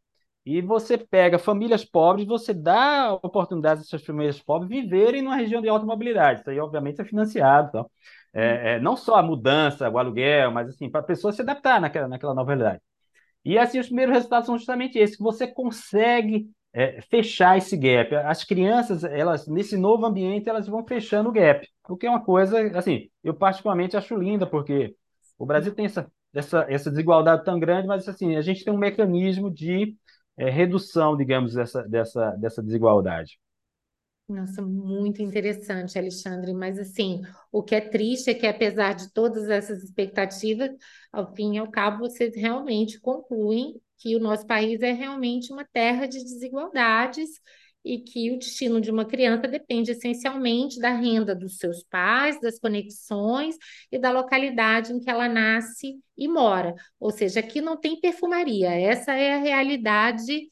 e você pega famílias pobres, você dá oportunidades essas famílias pobres viverem numa região de alta mobilidade. Isso aí, obviamente, é financiado. Então, é, é, não só a mudança, o aluguel, mas assim, para a pessoa se adaptar naquela, naquela nova realidade. E assim, os primeiros resultados são justamente esses, que você consegue é, fechar esse gap. As crianças, elas nesse novo ambiente, elas vão fechando o gap, o que é uma coisa, assim, eu particularmente acho linda, porque o Brasil tem essa, essa, essa desigualdade tão grande, mas assim, a gente tem um mecanismo de é, redução, digamos, dessa, dessa, dessa desigualdade. Nossa, muito interessante, Alexandre. Mas assim, o que é triste é que, apesar de todas essas expectativas, ao fim e ao cabo, vocês realmente concluem que o nosso país é realmente uma terra de desigualdades e que o destino de uma criança depende essencialmente da renda dos seus pais, das conexões e da localidade em que ela nasce e mora. Ou seja, aqui não tem perfumaria. Essa é a realidade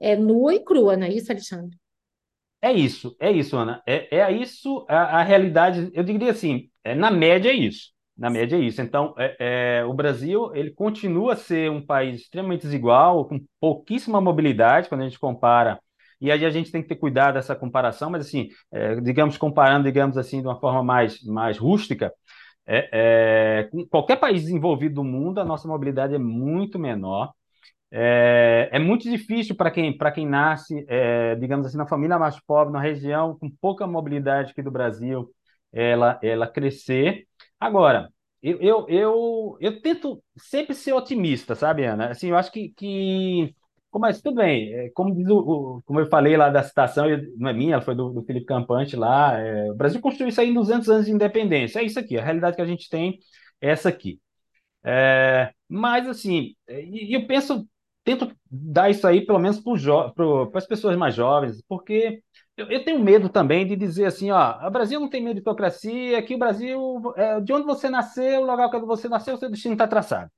é, nua e crua, não é isso, Alexandre? É isso, é isso, Ana. É, é isso a, a realidade. Eu diria assim, é, na média é isso. Na média é isso. Então, é, é, o Brasil ele continua a ser um país extremamente desigual, com pouquíssima mobilidade quando a gente compara. E aí a gente tem que ter cuidado dessa comparação, mas assim, é, digamos comparando, digamos assim, de uma forma mais, mais rústica, é, é, qualquer país desenvolvido do mundo, a nossa mobilidade é muito menor. É, é muito difícil para quem, quem nasce, é, digamos assim, na família mais pobre, na região com pouca mobilidade aqui do Brasil, ela, ela crescer. Agora, eu, eu, eu, eu tento sempre ser otimista, sabe, Ana? Assim, eu acho que, que mas tudo bem, é, como, o, como eu falei lá da citação, não é minha, foi do, do Felipe Campante lá, é, o Brasil construiu isso aí em 200 anos de independência, é isso aqui, a realidade que a gente tem é essa aqui. É, mas, assim, e eu penso, tento dar isso aí pelo menos para as pessoas mais jovens, porque eu, eu, tenho medo também de dizer assim, ó, o Brasil não tem meritocracia, aqui o Brasil, é, de onde você nasceu, o lugar que você nasceu, o seu destino está traçado.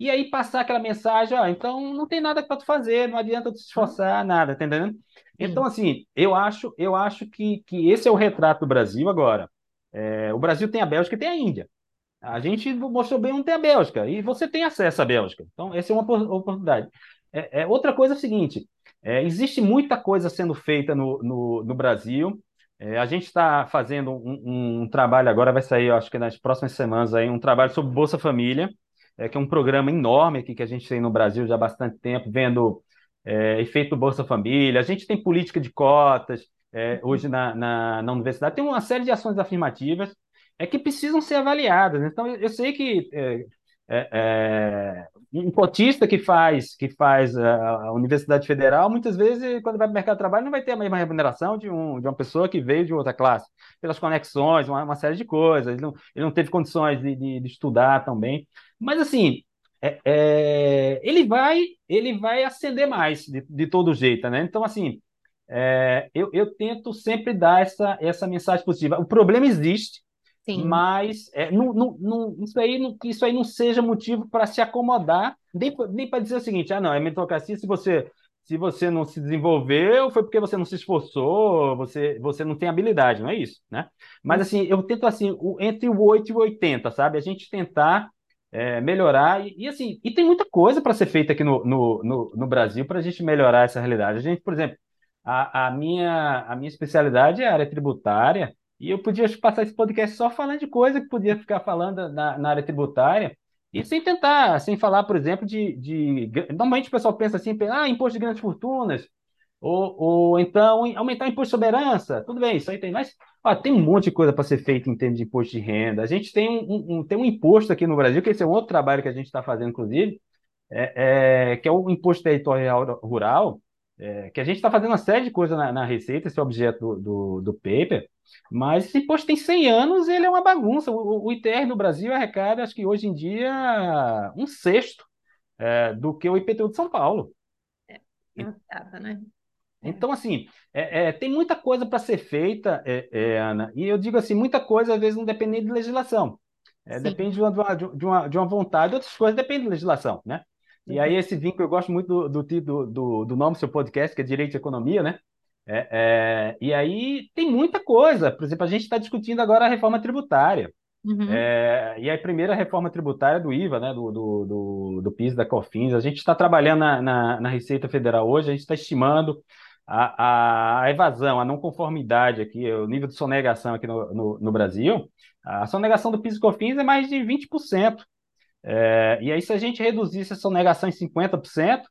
E aí passar aquela mensagem, ó, então não tem nada para tu fazer, não adianta tu se esforçar, nada, tá entendendo? Então, assim, eu acho, eu acho que, que esse é o retrato do Brasil agora. É, o Brasil tem a Bélgica e tem a Índia. A gente mostrou bem onde tem a Bélgica, e você tem acesso à Bélgica. Então, essa é uma oportunidade. É, é outra coisa é o seguinte: é, existe muita coisa sendo feita no, no, no Brasil. É, a gente está fazendo um, um, trabalho agora, vai sair, acho que nas próximas semanas, aí, um trabalho sobre Bolsa Família, é, que é um programa enorme aqui que a gente tem no Brasil já há bastante tempo, vendo é, efeito Bolsa Família. A gente tem política de cotas é, hoje na, na, na universidade, tem uma série de ações afirmativas é que precisam ser avaliadas. Então, eu, sei que é, é, é, um cotista que faz que faz a, a, Universidade Federal, muitas vezes, quando vai para o mercado de trabalho, não vai ter a mesma remuneração de, um, de uma pessoa que veio de outra classe, pelas conexões, uma, uma série de coisas. Ele não, ele não teve condições de, de, de estudar também. Mas, assim, é, é, ele vai ele vai ascender mais de, de todo jeito, né? Então, assim, é, eu, eu tento sempre dar essa, essa mensagem positiva. O problema existe, Sim. Mas é, não, não, não, isso, aí, não, isso aí não seja motivo para se acomodar, nem, nem para dizer o seguinte: ah, não, é meritocracia se você, se você não se desenvolveu, foi porque você não se esforçou, você, você não tem habilidade, não é isso, né? Mas assim, eu tento assim, o, entre o 8 e o 80, sabe? A gente tentar é, melhorar, e, e, assim, e tem muita coisa para ser feita aqui no, no, no, no Brasil para a gente melhorar essa realidade. A gente, por exemplo, a, a, minha, a minha especialidade é a área tributária. E eu podia passar esse podcast só falando de coisa que podia ficar falando na, na área tributária, e sem tentar, sem falar, por exemplo, de, de. Normalmente o pessoal pensa assim, ah, imposto de grandes fortunas, ou, ou então aumentar o imposto de soberança. Tudo bem, isso aí tem. Mas ó, tem um monte de coisa para ser feita em termos de imposto de renda. A gente tem um, um, tem um imposto aqui no Brasil, que esse é um outro trabalho que a gente está fazendo, inclusive, é, é, que é o imposto territorial rural, é, que a gente está fazendo uma série de coisas na, na Receita, esse é o objeto do, do, do paper, mas esse imposto tem 100 anos ele é uma bagunça. O, o ITR no Brasil arrecada, acho que hoje em dia, um sexto é, do que o IPTU de São Paulo. É, nada, né? Então, assim, é, é, tem muita coisa para ser feita, é, é, Ana, e eu digo assim, muita coisa às vezes não depende de legislação. É, depende de uma, de, uma, de uma vontade, outras coisas dependem de legislação, né? E aí esse vínculo, eu gosto muito do, do, do, do nome do seu podcast, que é Direito e Economia, né? É, é, e aí tem muita coisa. Por exemplo, a gente está discutindo agora a reforma tributária. Uhum. É, e a primeira reforma tributária do IVA, né, do, do, do, do PIS, da COFINS, a gente está trabalhando na, na, na, Receita Federal hoje, a gente está estimando a, a, evasão, a não conformidade aqui, o nível de sonegação aqui no, no, no Brasil. A sonegação do PIS e COFINS é mais de 20%. É, e aí, se a gente reduzisse essa sonegação em 50%,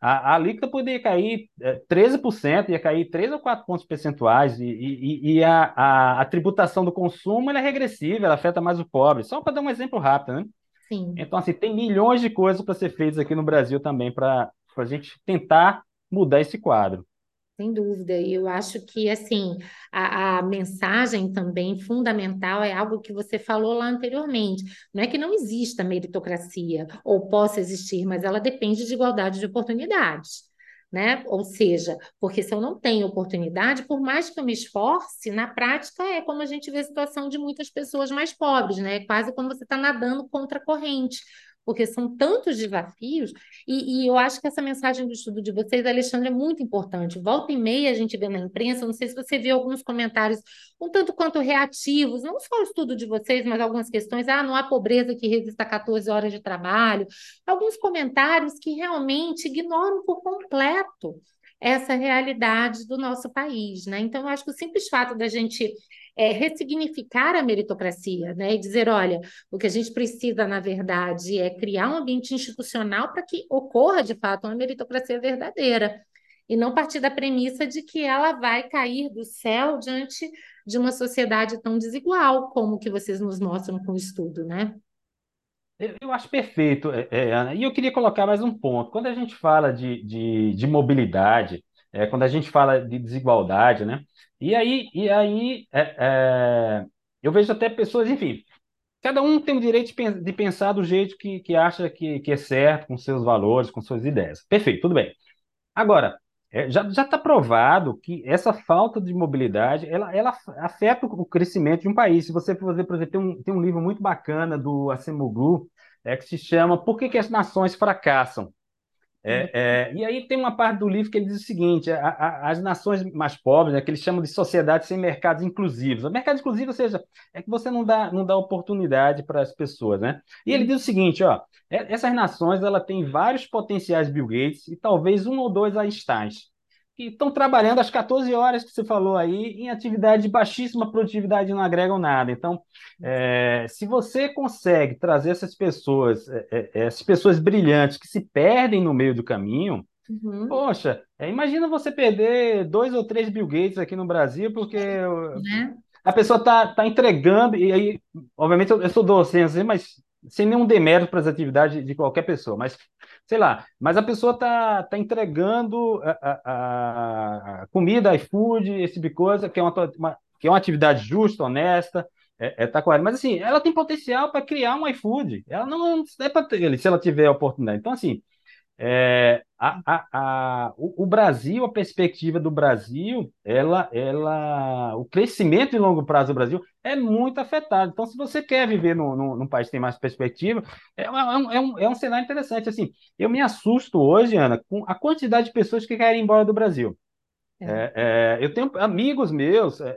a, a alíquota poderia cair é, 13%, ia cair 3 ou 4 pontos percentuais, e, e, e a, a, a, tributação do consumo é regressiva, ela afeta mais o pobre. Só para dar um exemplo rápido, né? Sim. Então, assim, tem milhões de coisas para ser feitas aqui no Brasil também para a gente tentar mudar esse quadro. Sem dúvida, e eu acho que assim a, a, mensagem também fundamental é algo que você falou lá anteriormente. Não é que não exista meritocracia ou possa existir, mas ela depende de igualdade de oportunidades. Né? Ou seja, porque se eu não tenho oportunidade, por mais que eu me esforce, na prática é como a gente vê a situação de muitas pessoas mais pobres, né? Quase como você está nadando contra a corrente porque são tantos desafios, e, e, eu acho que essa mensagem do estudo de vocês, Alexandre, é muito importante. Volta e meia a gente vê na imprensa, não sei se você viu alguns comentários um tanto quanto reativos, não só o estudo de vocês, mas algumas questões, ah, não há pobreza que resista a 14 horas de trabalho, alguns comentários que realmente ignoram por completo essa realidade do nosso país, né? Então, eu acho que o simples fato da gente é, ressignificar a meritocracia, né? E dizer, olha, o que a gente precisa, na verdade, é criar um ambiente institucional para que ocorra, de fato, uma meritocracia verdadeira. E não partir da premissa de que ela vai cair do céu diante de uma sociedade tão desigual como que vocês nos mostram com o estudo, né? Eu, acho perfeito, é, é, Ana. E eu queria colocar mais um ponto. Quando a gente fala de, de, de mobilidade, é, quando a gente fala de desigualdade, né? E aí, e aí é, é, eu vejo até pessoas, enfim, cada um tem o direito de, pen- de pensar do jeito que, que acha que, que é certo, com seus valores, com suas ideias. Perfeito, tudo bem. Agora, é, já está provado que essa falta de mobilidade ela, ela afeta o crescimento de um país. Se você for ver, por exemplo, tem um, tem um livro muito bacana do Acemoglu, é, que se chama Por que que as Nações Fracassam? É, é, e aí tem uma parte do livro que ele diz o seguinte: a- a- as nações mais pobres, né, que eles chamam de sociedades sem mercados inclusivos. O mercado inclusivo, ou seja, é que você não dá, não dá oportunidade para as pessoas, né? E ele diz o seguinte, ó, essas nações ela têm vários potenciais Bill Gates e talvez um ou dois Einsteins que estão trabalhando às 14 horas que você falou aí em atividade de baixíssima produtividade não agregam nada. Então, é, se você consegue trazer essas pessoas, é, é, é, essas pessoas brilhantes que se perdem no meio do caminho, Uhum, poxa, é, imagina você perder dois ou três Bill Gates aqui no Brasil, porque né? a pessoa está tá tá entregando, e aí, obviamente, eu, eu sou docente, mas sem nenhum demérito para as atividades de qualquer pessoa, mas sei lá, mas a pessoa está tá entregando a, a- a- comida, iFood, esse tipo de coisa, que é uma, uma- que é uma atividade justa, honesta, é, é, tá correto. Mas assim, ela tem potencial para criar um iFood. Ela não é para ter se ela tiver a oportunidade. Então, assim, é, a, a, a, o, o Brasil, a perspectiva do Brasil, ela, ela, o crescimento em longo prazo do Brasil é muito afetado. Então, se você quer viver num, num, num país que tem mais perspectiva, é, um, é, um, é um é um cenário interessante. Assim, eu me assusto hoje, Ana, com a quantidade de pessoas que querem ir embora do Brasil. É. É, é, eu tenho amigos meus, é,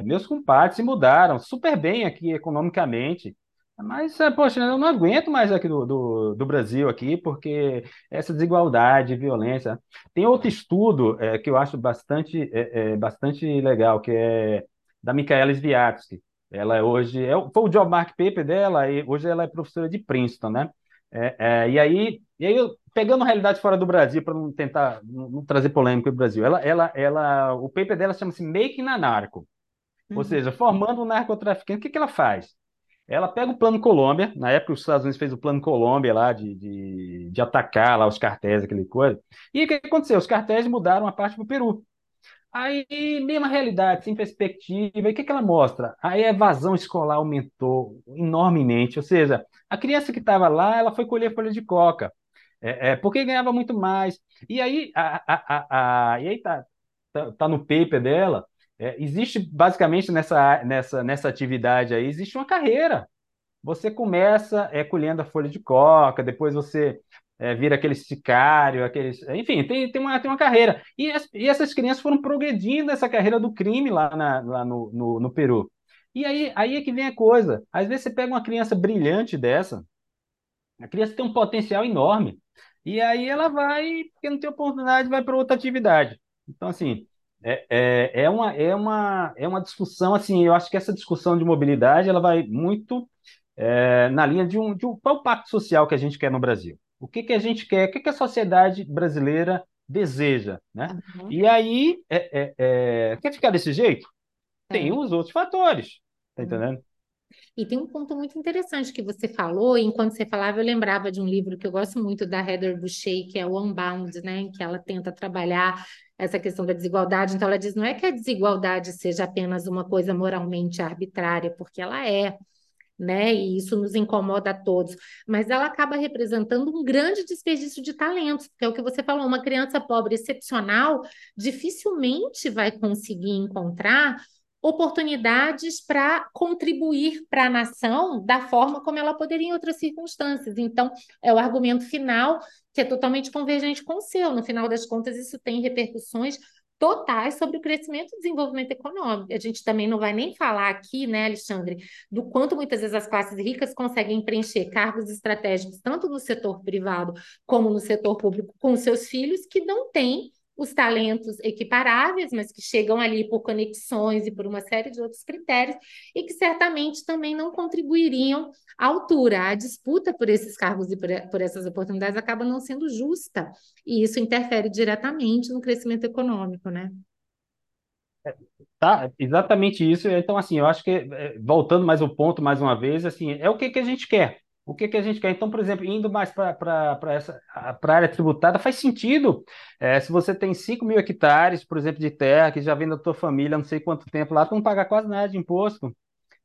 é, meus compadres se mudaram super bem aqui economicamente, mas, é, poxa, eu não aguento mais aqui do, do, do Brasil aqui, porque essa desigualdade, violência. Tem outro estudo é, que eu acho bastante, é, é, bastante legal, que é da Micaela Sviatsky. Ela é hoje, é, o- foi o job mark paper dela, e hoje ela é professora de Princeton, né? É, e aí, e aí eu, pegando a realidade fora do Brasil, para não tentar não, não trazer polêmica do Brasil, ela, ela, ela, o paper dela chama-se Making a Narco, ou Uhum. seja, formando um narcotraficante. O que que ela faz? Ela pega o Plano Colômbia, na época os Estados Unidos fez o Plano Colômbia lá de, de, de atacar lá os cartéis, aquele coisa. E o que aconteceu? Os cartéis mudaram a parte para o Peru. Aí, mesma realidade, sem perspectiva, e o que que ela mostra? Aí a evasão escolar aumentou enormemente, ou seja, a criança que estava lá, ela foi colher folha de coca, é, é, porque ganhava muito mais. E aí, a, a, a, a- e aí tá, tá, tá no paper dela, é, existe basicamente nessa, nessa, nessa atividade aí, existe uma carreira. Você começa é, colhendo a folha de coca, depois você é, vira aquele sicário, aqueles, enfim, tem, tem uma, tem uma carreira. E, as- e essas crianças foram progredindo nessa carreira do crime lá, na- lá no, no, no Peru. E aí, aí é que vem a coisa. Às vezes você pega uma criança brilhante dessa, a criança tem um potencial enorme, e aí ela vai, porque não tem oportunidade, vai para outra atividade. Então, assim, é, é, é uma, é uma, é uma discussão, assim, eu acho que essa discussão de mobilidade, ela vai muito é, na linha de um, de um qual o pacto social que a gente quer no Brasil? O que que a gente quer? O que que a sociedade brasileira deseja, né? Uhum. E aí, é, é, é, quer ficar desse jeito? Tem os outros fatores, tá Uhum. entendendo? E tem um ponto muito interessante que você falou, e enquanto você falava, eu lembrava de um livro que eu gosto muito da Heather Boucher, que é o Unbound, né, que ela tenta trabalhar essa questão da desigualdade. Então, ela diz: não é que a desigualdade seja apenas uma coisa moralmente arbitrária, porque ela é, né, e isso nos incomoda a todos, mas ela acaba representando um grande desperdício de talentos, porque é o que você falou, uma criança pobre excepcional dificilmente vai conseguir encontrar oportunidades para contribuir para a nação da forma como ela poderia em outras circunstâncias. Então, é o argumento final que é totalmente convergente com o seu. No final das contas, isso tem repercussões totais sobre o crescimento e desenvolvimento econômico. A gente também não vai nem falar aqui, né, Alexandre, do quanto muitas vezes as classes ricas conseguem preencher cargos estratégicos, tanto no setor privado como no setor público, com seus filhos, que não têm os talentos equiparáveis, mas que chegam ali por conexões e por uma série de outros critérios, e que certamente também não contribuiriam à altura. A disputa por esses cargos e por, por essas oportunidades acaba não sendo justa, e isso interfere diretamente no crescimento econômico, né? Tá, exatamente isso. Então, assim, eu acho que, é, voltando mais ao ponto mais uma vez, assim, é o que que a gente quer. O que, que a gente quer. Então, por exemplo, indo mais para a área tributada, faz sentido. É, se você tem 5 mil hectares, por exemplo, de terra, que já vem da tua família não sei quanto tempo lá, tu não paga quase nada de imposto.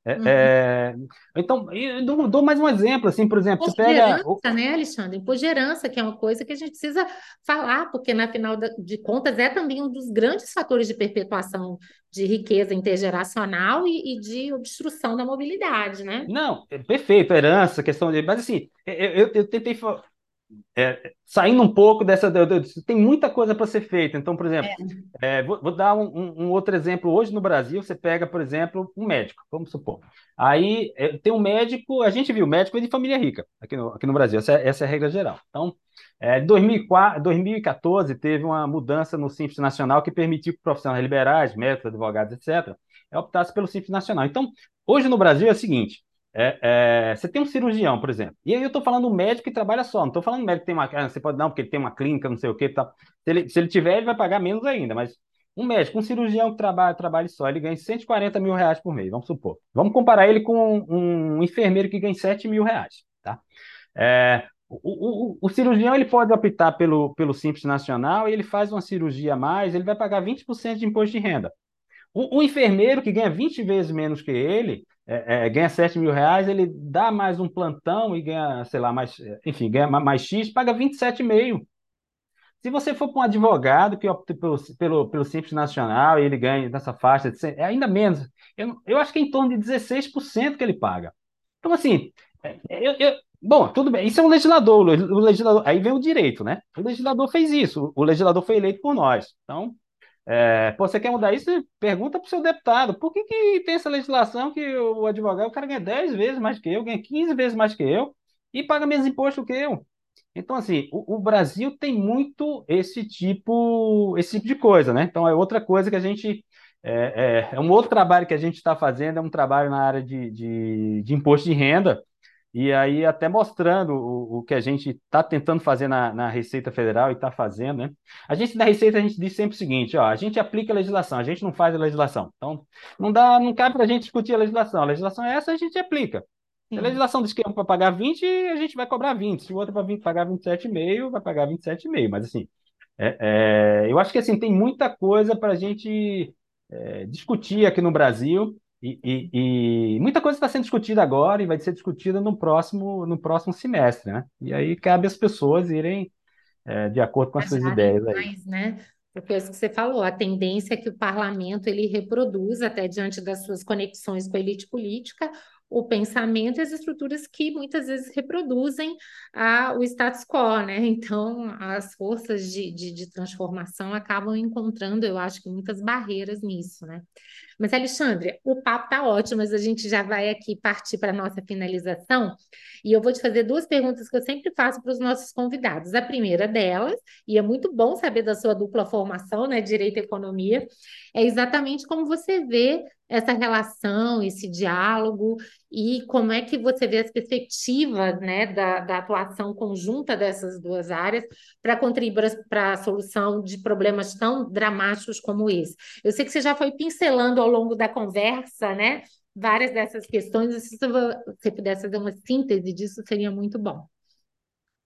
É, uhum. é, então, eu dou, dou, mais um exemplo, assim, por exemplo, Imposto você pega... Gerança, né, Alexandre? Imposto de herança, que é uma coisa que a gente precisa falar, porque, na final de contas, é também um dos grandes fatores de perpetuação de riqueza intergeracional e, e de obstrução da mobilidade, né? Não, é perfeito, herança, questão de... Mas, assim, eu, eu, eu tentei é, saindo um pouco dessa. Tem muita coisa para ser feita. Então, por exemplo, é. É, vou, vou, dar um, um, outro exemplo. Hoje no Brasil, você pega, por exemplo, um médico, vamos supor. Aí é, tem um médico, a gente viu, médico é de família rica aqui no, aqui no Brasil, essa, é, essa é a regra geral. Então, é, 2004, 2014 teve uma mudança no Simples Nacional que permitiu que profissionais liberais, médicos, advogados, etc., optassem pelo Simples Nacional. Então, hoje no Brasil é o seguinte: é, é, você tem um cirurgião, por exemplo, e aí eu estou falando um médico que trabalha só, não estou falando um médico que tem uma. Ah, você pode não, porque ele tem uma clínica, não sei o que. Tá. Se, ele, se ele tiver, ele vai pagar menos ainda, mas um médico, um cirurgião que trabalha, trabalha só, ele ganha 140 mil reais por mês, vamos supor. Vamos comparar ele com um, um enfermeiro que ganha 7 mil reais. Tá? É, o, o, o, cirurgião ele pode optar pelo, pelo Simples Nacional e ele faz uma cirurgia a mais, ele vai pagar 20% de imposto de renda. O, o enfermeiro que ganha 20 vezes menos que ele, é, é, ganha 7 mil reais, ele dá mais um plantão e ganha, sei lá, mais, enfim, ganha mais X, paga 27,5. Se você for para um advogado que opta pelo, pelo, pelo Simples Nacional e ele ganha nessa faixa, de, é ainda menos. Eu, eu acho que é em torno de 16% que ele paga. Então, assim, é, eu, eu, bom, tudo bem, isso é um legislador, o legislador, aí vem o direito, né? O legislador fez isso, o legislador foi eleito por nós. Então, é, pô, você quer mudar isso? Pergunta para o seu deputado. Por que, que tem essa legislação que o advogado, o cara ganha 10 vezes mais que eu, ganha 15 vezes mais que eu e paga menos imposto que eu? Então, assim, o, o, Brasil tem muito esse tipo, esse tipo de coisa, né? Então, é outra coisa que a gente. É, é, é um outro trabalho que a gente está fazendo, é um trabalho na área de, de, de imposto de renda, e aí, até mostrando o, o que a gente está tentando fazer na, na, Receita Federal e está fazendo, né? A gente, na Receita, a gente diz sempre o seguinte, ó, a gente aplica a legislação, a gente não faz a legislação. Então, não dá, não cabe para a gente discutir a legislação. A legislação é essa, a gente aplica. Se a legislação diz que é para pagar 20, a gente vai cobrar 20. Se o outro é para pagar 27,5, vai pagar 27,5. Mas, assim, é, é, eu acho que, assim, tem muita coisa para a gente é, discutir aqui no Brasil e, e, e, muita coisa está sendo discutida agora e vai ser discutida no próximo, no próximo semestre, né? E aí cabe às pessoas irem é, de acordo com as suas ideias aí. Mais, né? Porque é isso que você falou, a tendência é que o parlamento ele reproduza, até diante das suas conexões com a elite política, o pensamento e as estruturas que muitas vezes reproduzem a, o status quo, né? Então, as forças de, de, de transformação acabam encontrando, eu acho que muitas barreiras nisso, né? Mas, Alexandre, o papo tá ótimo, mas a gente já vai aqui partir para a nossa finalização. E eu vou te fazer duas perguntas que eu sempre faço para os nossos convidados. A primeira delas, e é muito bom saber da sua dupla formação, né, Direito e Economia, é exatamente como você vê essa relação, esse diálogo e como é que você vê as perspectivas né, da, da atuação conjunta dessas duas áreas para contribuir para a solução de problemas tão dramáticos como esse. Eu sei que você já foi pincelando ao longo da conversa, né? Várias dessas questões, se você pudesse fazer uma síntese disso, seria muito bom.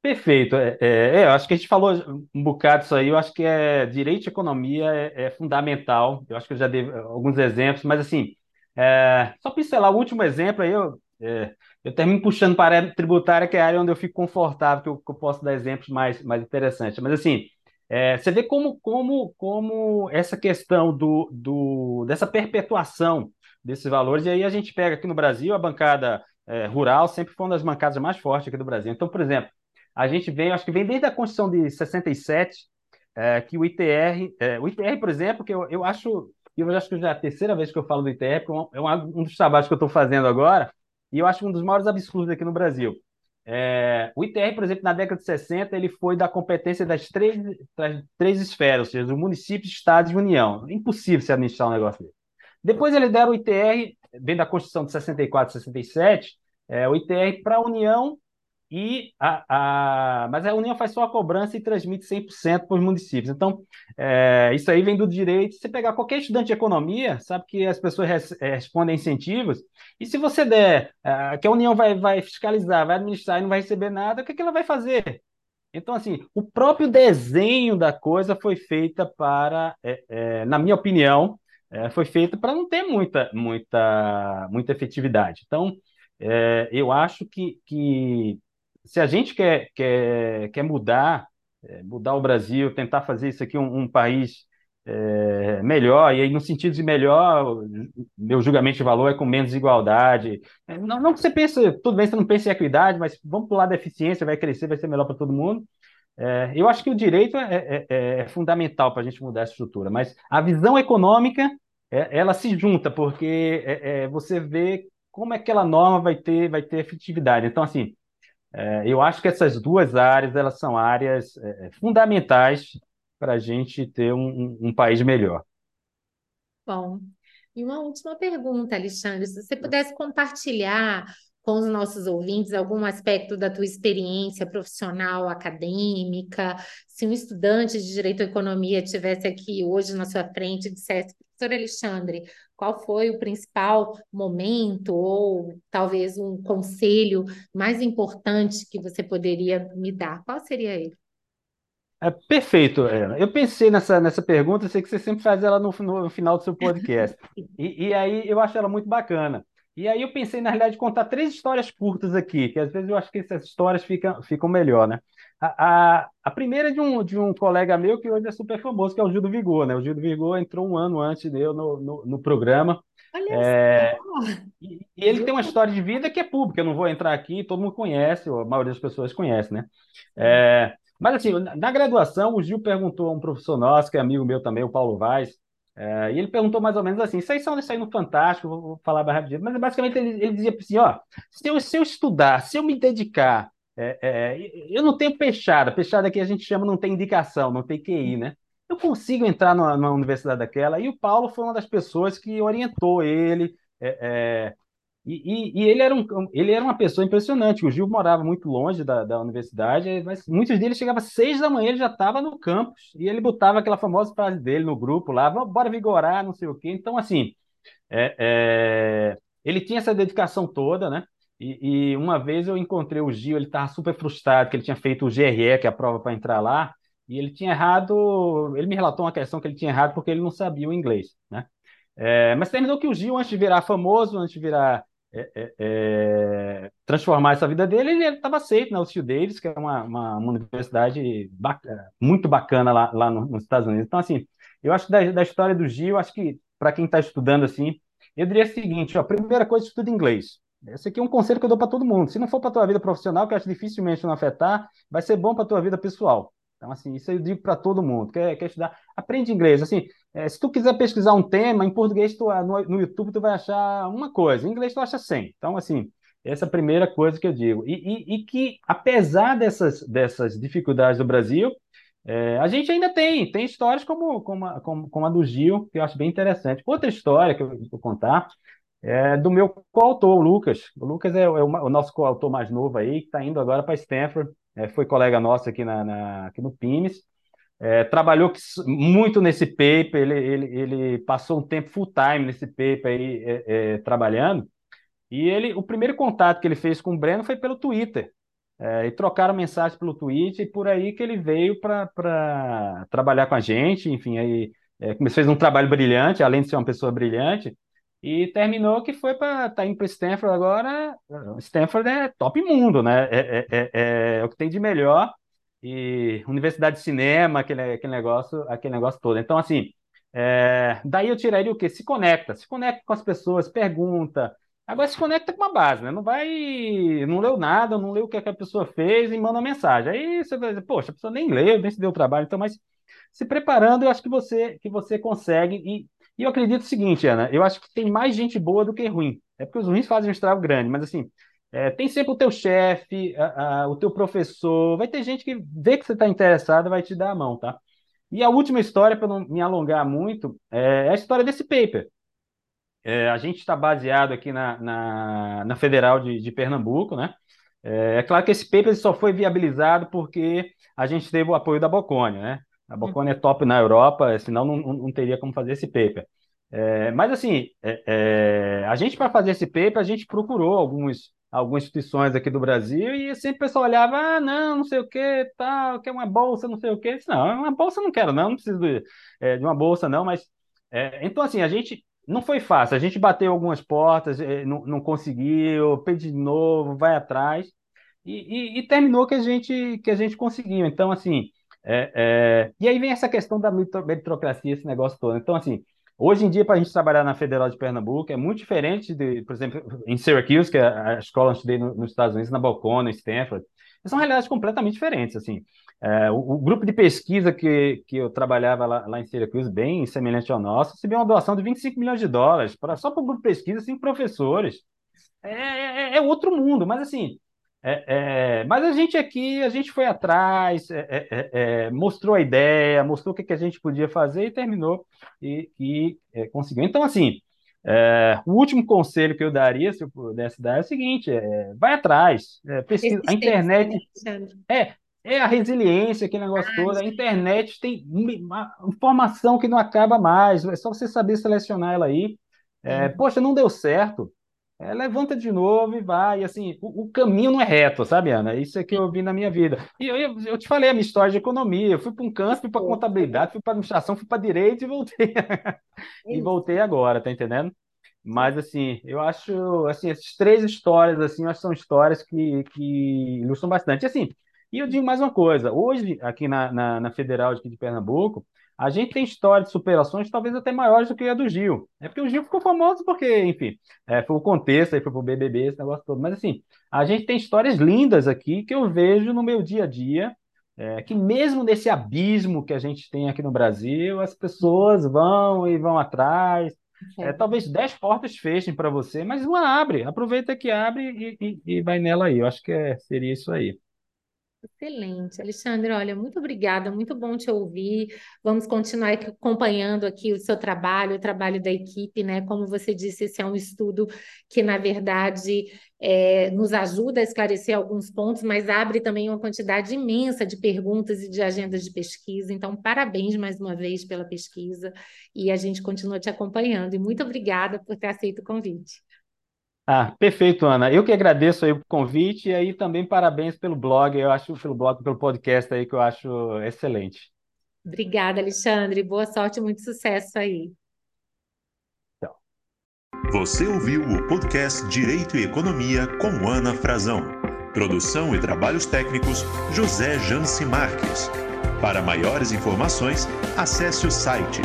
Perfeito. É, é, é, eu acho que a gente falou um bocado disso aí. Eu acho que é direito e economia é, é fundamental. Eu acho que eu já dei alguns exemplos, mas assim, é, só pincelar o último exemplo aí, eu, é, eu termino puxando para a área tributária, que é a área onde eu fico confortável, que eu, que eu posso dar exemplos mais, mais interessantes. Mas assim, é, você vê como, como, como essa questão do, do, dessa perpetuação desses valores, e aí a gente pega aqui no Brasil, a bancada rural sempre foi uma das bancadas mais fortes aqui do Brasil. Então, por exemplo, a gente vem, acho que vem desde a Constituição de 67, é, que o ITR, é, o ITR, por exemplo, que eu, eu acho, eu acho que já é a terceira vez que eu falo do ITR, porque é um, é um dos trabalhos que eu estou fazendo agora, e eu acho um dos maiores absurdos aqui no Brasil. É, o ITR, por exemplo, na década de 60, ele foi da competência das três, das três esferas, ou seja, do município, estado e União. Impossível se administrar um negócio desse. Depois ele deram o ITR, vem da Constituição de 64 67, é, o ITR para a União e a, a, mas a União faz só a cobrança e transmite 100% para os municípios. Então, é, isso aí vem do direito. Se você pegar qualquer estudante de economia, sabe que as pessoas res, é, respondem incentivos, e se você der é, que a União vai, vai fiscalizar, vai administrar e não vai receber nada, o que, é que ela vai fazer? Então, assim, o próprio desenho da coisa foi feita para, é, é, na minha opinião, foi feita para não ter muita, muita, muita efetividade. Então, eu acho que, que se a gente quer, quer, quer mudar, é, mudar o Brasil, tentar fazer isso aqui um, um país é, melhor, e aí no sentido de melhor, meu julgamento de valor é com menos desigualdade. É, não, não que você pense, tudo bem, você não pense em equidade, mas vamos para o lado da eficiência, vai crescer, vai ser melhor para todo mundo. É, eu acho que o direito é, é, é, fundamental para a gente mudar essa estrutura, mas a visão econômica, ela se junta, porque você vê como é que aquela norma vai ter, vai ter efetividade. Então, assim, eu acho que essas duas áreas elas são áreas é, fundamentais para a gente ter um, um, país melhor. Bom, e uma última pergunta, Alexandre, se você pudesse compartilhar com os nossos ouvintes algum aspecto da tua experiência profissional, acadêmica, se um estudante de Direito à Economia tivesse aqui hoje na sua frente e dissesse, professor Alexandre, qual foi o principal momento ou talvez um conselho mais importante que você poderia me dar? Qual seria ele? É, perfeito, Ana. Eu pensei nessa, nessa pergunta, sei que você sempre faz ela no, no final do seu podcast. E, e, aí eu acho ela muito bacana. E aí eu pensei, na realidade, contar três histórias curtas aqui, que às vezes eu acho que essas histórias ficam, ficam melhor, né? A, a, a primeira é de um, de um colega meu que hoje é super famoso, que é o Gil do Vigor, né? O Gil do Vigor entrou um ano antes de eu no, no, no programa. Olha é, e, e, ele tem uma história de vida que é pública, eu não vou entrar aqui, todo mundo conhece, a maioria das pessoas conhece, né? É, mas assim, na graduação, o Gil perguntou a um professor nosso, que é amigo meu também, o Paulo Vaz, é, e ele perguntou mais ou menos assim: aí são isso aí no Fantástico, vou, vou falar mais rapidinho, mas basicamente ele, ele dizia assim: ó, se eu, se eu estudar, se eu me dedicar, é, é, eu não tenho peixada, peixada que a gente chama não tem indicação, não tem QI, né? Eu consigo entrar numa, numa universidade daquela, e o Paulo foi uma das pessoas que orientou ele. É, é, e, e, e, ele, era um, ele era uma pessoa impressionante. O Gil morava muito longe da, da universidade, mas muitos deles chegavam às seis da manhã, ele já estava no campus, e ele botava aquela famosa frase dele no grupo lá, bora vigorar, não sei o quê. Então, assim, é, é, ele tinha essa dedicação toda, né? E, e, uma vez eu encontrei o Gil, ele estava super frustrado, que ele tinha feito o GRE, que é a prova para entrar lá, e ele tinha errado, ele me relatou uma questão que ele tinha errado porque ele não sabia o inglês, né? É, mas terminou que o Gil, antes de virar famoso, antes de virar é, é, é, transformar essa vida dele, ele estava aceito na né, Davis, que é uma, uma, uma universidade bacana, muito bacana lá, lá nos Estados Unidos. Então, assim, eu acho que da, da história do Gil, acho que para quem está estudando assim, eu diria o seguinte: ó, a primeira coisa, estuda inglês. Esse aqui é um conselho que eu dou para todo mundo. Se não for para tua vida profissional, que eu acho dificilmente não afetar, vai ser bom para tua vida pessoal. Então, assim, isso eu digo para todo mundo. Quer, quer estudar? Aprende inglês. Assim, é, se tu quiser pesquisar um tema, em português, tu, no, no YouTube, tu vai achar uma coisa. Em inglês, tu acha 100. Então, assim, essa é a primeira coisa que eu digo. E, e, e que, apesar dessas, dessas dificuldades do Brasil, é, a gente ainda tem, tem histórias como, como, como, como a do Gil, que eu acho bem interessante. Outra história que eu vou contar é do meu coautor, o Lucas. O Lucas é, é o, o, nosso coautor mais novo aí, que está indo agora para Stanford. É, foi colega nosso aqui, na, na aqui no PIMES. É, trabalhou muito nesse paper, ele, ele, ele passou um tempo full time nesse paper aí, é, é, trabalhando. E ele, o primeiro contato que ele fez com o Breno foi pelo Twitter. É, e trocaram mensagem pelo Twitter, e por aí que ele veio para trabalhar com a gente. Enfim, aí é, fez um trabalho brilhante, além de ser uma pessoa brilhante. E terminou que foi para tá indo para Stanford agora. Stanford é top mundo, né? É, é, é, é, o que tem de melhor. E Universidade de Cinema, aquele, aquele negócio, aquele negócio todo. Então, assim, é, daí eu tiraria o quê? Se conecta, se conecta com as pessoas, pergunta. Agora se conecta com a base, né? Não vai, não leu nada, não leu o que, a pessoa fez e manda uma mensagem. Aí você vai dizer, poxa, a pessoa nem leu, nem se deu trabalho. Então, mas se preparando, eu acho que você que você consegue e e eu acredito o seguinte, Ana, eu acho que tem mais gente boa do que ruim. É porque os ruins fazem um estrago grande, mas assim, é, tem sempre o teu chefe, o teu professor, vai ter gente que vê que você está interessado vai te dar a mão, tá? E a última história, para não me alongar muito, é a história desse paper. É, a gente está baseado aqui na, na, na Federal de, de Pernambuco, né? É, é claro que esse paper só foi viabilizado porque a gente teve o apoio da Bocconi, né? A Bocconi é top na Europa, senão não, não teria como fazer esse paper. É, mas assim, é, é, a gente para fazer esse paper, a gente procurou alguns, algumas instituições aqui do Brasil e sempre o pessoal olhava, ah, não, não sei o que, tal, quer uma bolsa, não sei o que. Disse, não, uma bolsa não quero, não, não preciso de, é, de uma bolsa, não, mas é, então assim, a gente não foi fácil, a gente bateu algumas portas, é, não, não conseguiu, pedi de novo, vai atrás, e, e, e, terminou que a gente que a gente conseguiu. Então, assim, e aí vem essa questão da meritocracia, esse negócio todo. Então, assim, Hoje em dia, para a gente trabalhar na Federal de Pernambuco, é muito diferente de, por exemplo, em Syracuse, que é a escola onde eu estudei nos Estados Unidos, na Balcona, Stanford. São realidades completamente diferentes, assim. É, o, o, grupo de pesquisa que, que eu trabalhava lá, lá, em Syracuse, bem semelhante ao nosso, recebeu uma doação de 25 milhões de dólares pra, só para o grupo de pesquisa, cinco professores. É, é, é outro mundo, mas assim, é, é, mas a gente aqui, a gente foi atrás, é, é, é mostrou a ideia, mostrou o que, que, a gente podia fazer e terminou e, e conseguiu. Então, assim, o último conselho que eu daria, se eu pudesse dar, é o seguinte: vai atrás, pesquisa. A internet é, é a resiliência, aquele negócio ah, todo. A internet tem informação que não acaba mais, é só você saber selecionar ela aí. Poxa, não deu certo é, levanta de novo e vai. E, assim, o, o, caminho não é reto, sabe, Ana? Isso é que eu vi na minha vida. E eu, eu, te falei a minha história de economia. Eu fui para um canto, fui para contabilidade, fui para administração, fui para direito e voltei. e voltei agora, tá entendendo? Mas, assim, eu acho, assim, essas três histórias, assim, eu acho que são histórias que, que ilustram bastante. Assim, e eu digo mais uma coisa. Hoje, aqui na, na, na Federal de, de Pernambuco, a gente tem história de superações talvez até maiores do que a do Gil. É porque o Gil ficou famoso porque, enfim, é, foi o contexto, aí foi pro BBB, esse negócio todo. Mas, assim, a gente tem histórias lindas aqui que eu vejo no meu dia a dia, é, que mesmo nesse abismo que a gente tem aqui no Brasil, as pessoas vão e vão atrás. É, talvez dez portas fechem para você, mas uma abre. Aproveita que abre e, e, e vai nela aí. Eu acho que é, seria isso aí. Excelente, Alexandre. Olha, muito obrigada, muito bom te ouvir. Vamos continuar acompanhando aqui o seu trabalho, o trabalho da equipe, né? Como você disse, esse é um estudo que, na verdade, é, nos ajuda a esclarecer alguns pontos, mas abre também uma quantidade imensa de perguntas e de agendas de pesquisa. Então, parabéns mais uma vez pela pesquisa e a gente continua te acompanhando. E muito obrigada por ter aceito o convite. Ah, perfeito, Ana. Eu que agradeço aí o convite e aí também parabéns pelo blog, eu acho, pelo blog, pelo podcast aí que eu acho excelente. Obrigada, Alexandre. Boa sorte e muito sucesso aí. Tchau. Você ouviu o podcast Direito e Economia com Ana Frazão. Produção e trabalhos técnicos José Janci Marques. Para maiores informações, acesse o site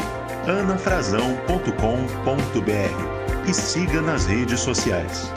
anafrazão.com.br e siga nas redes sociais.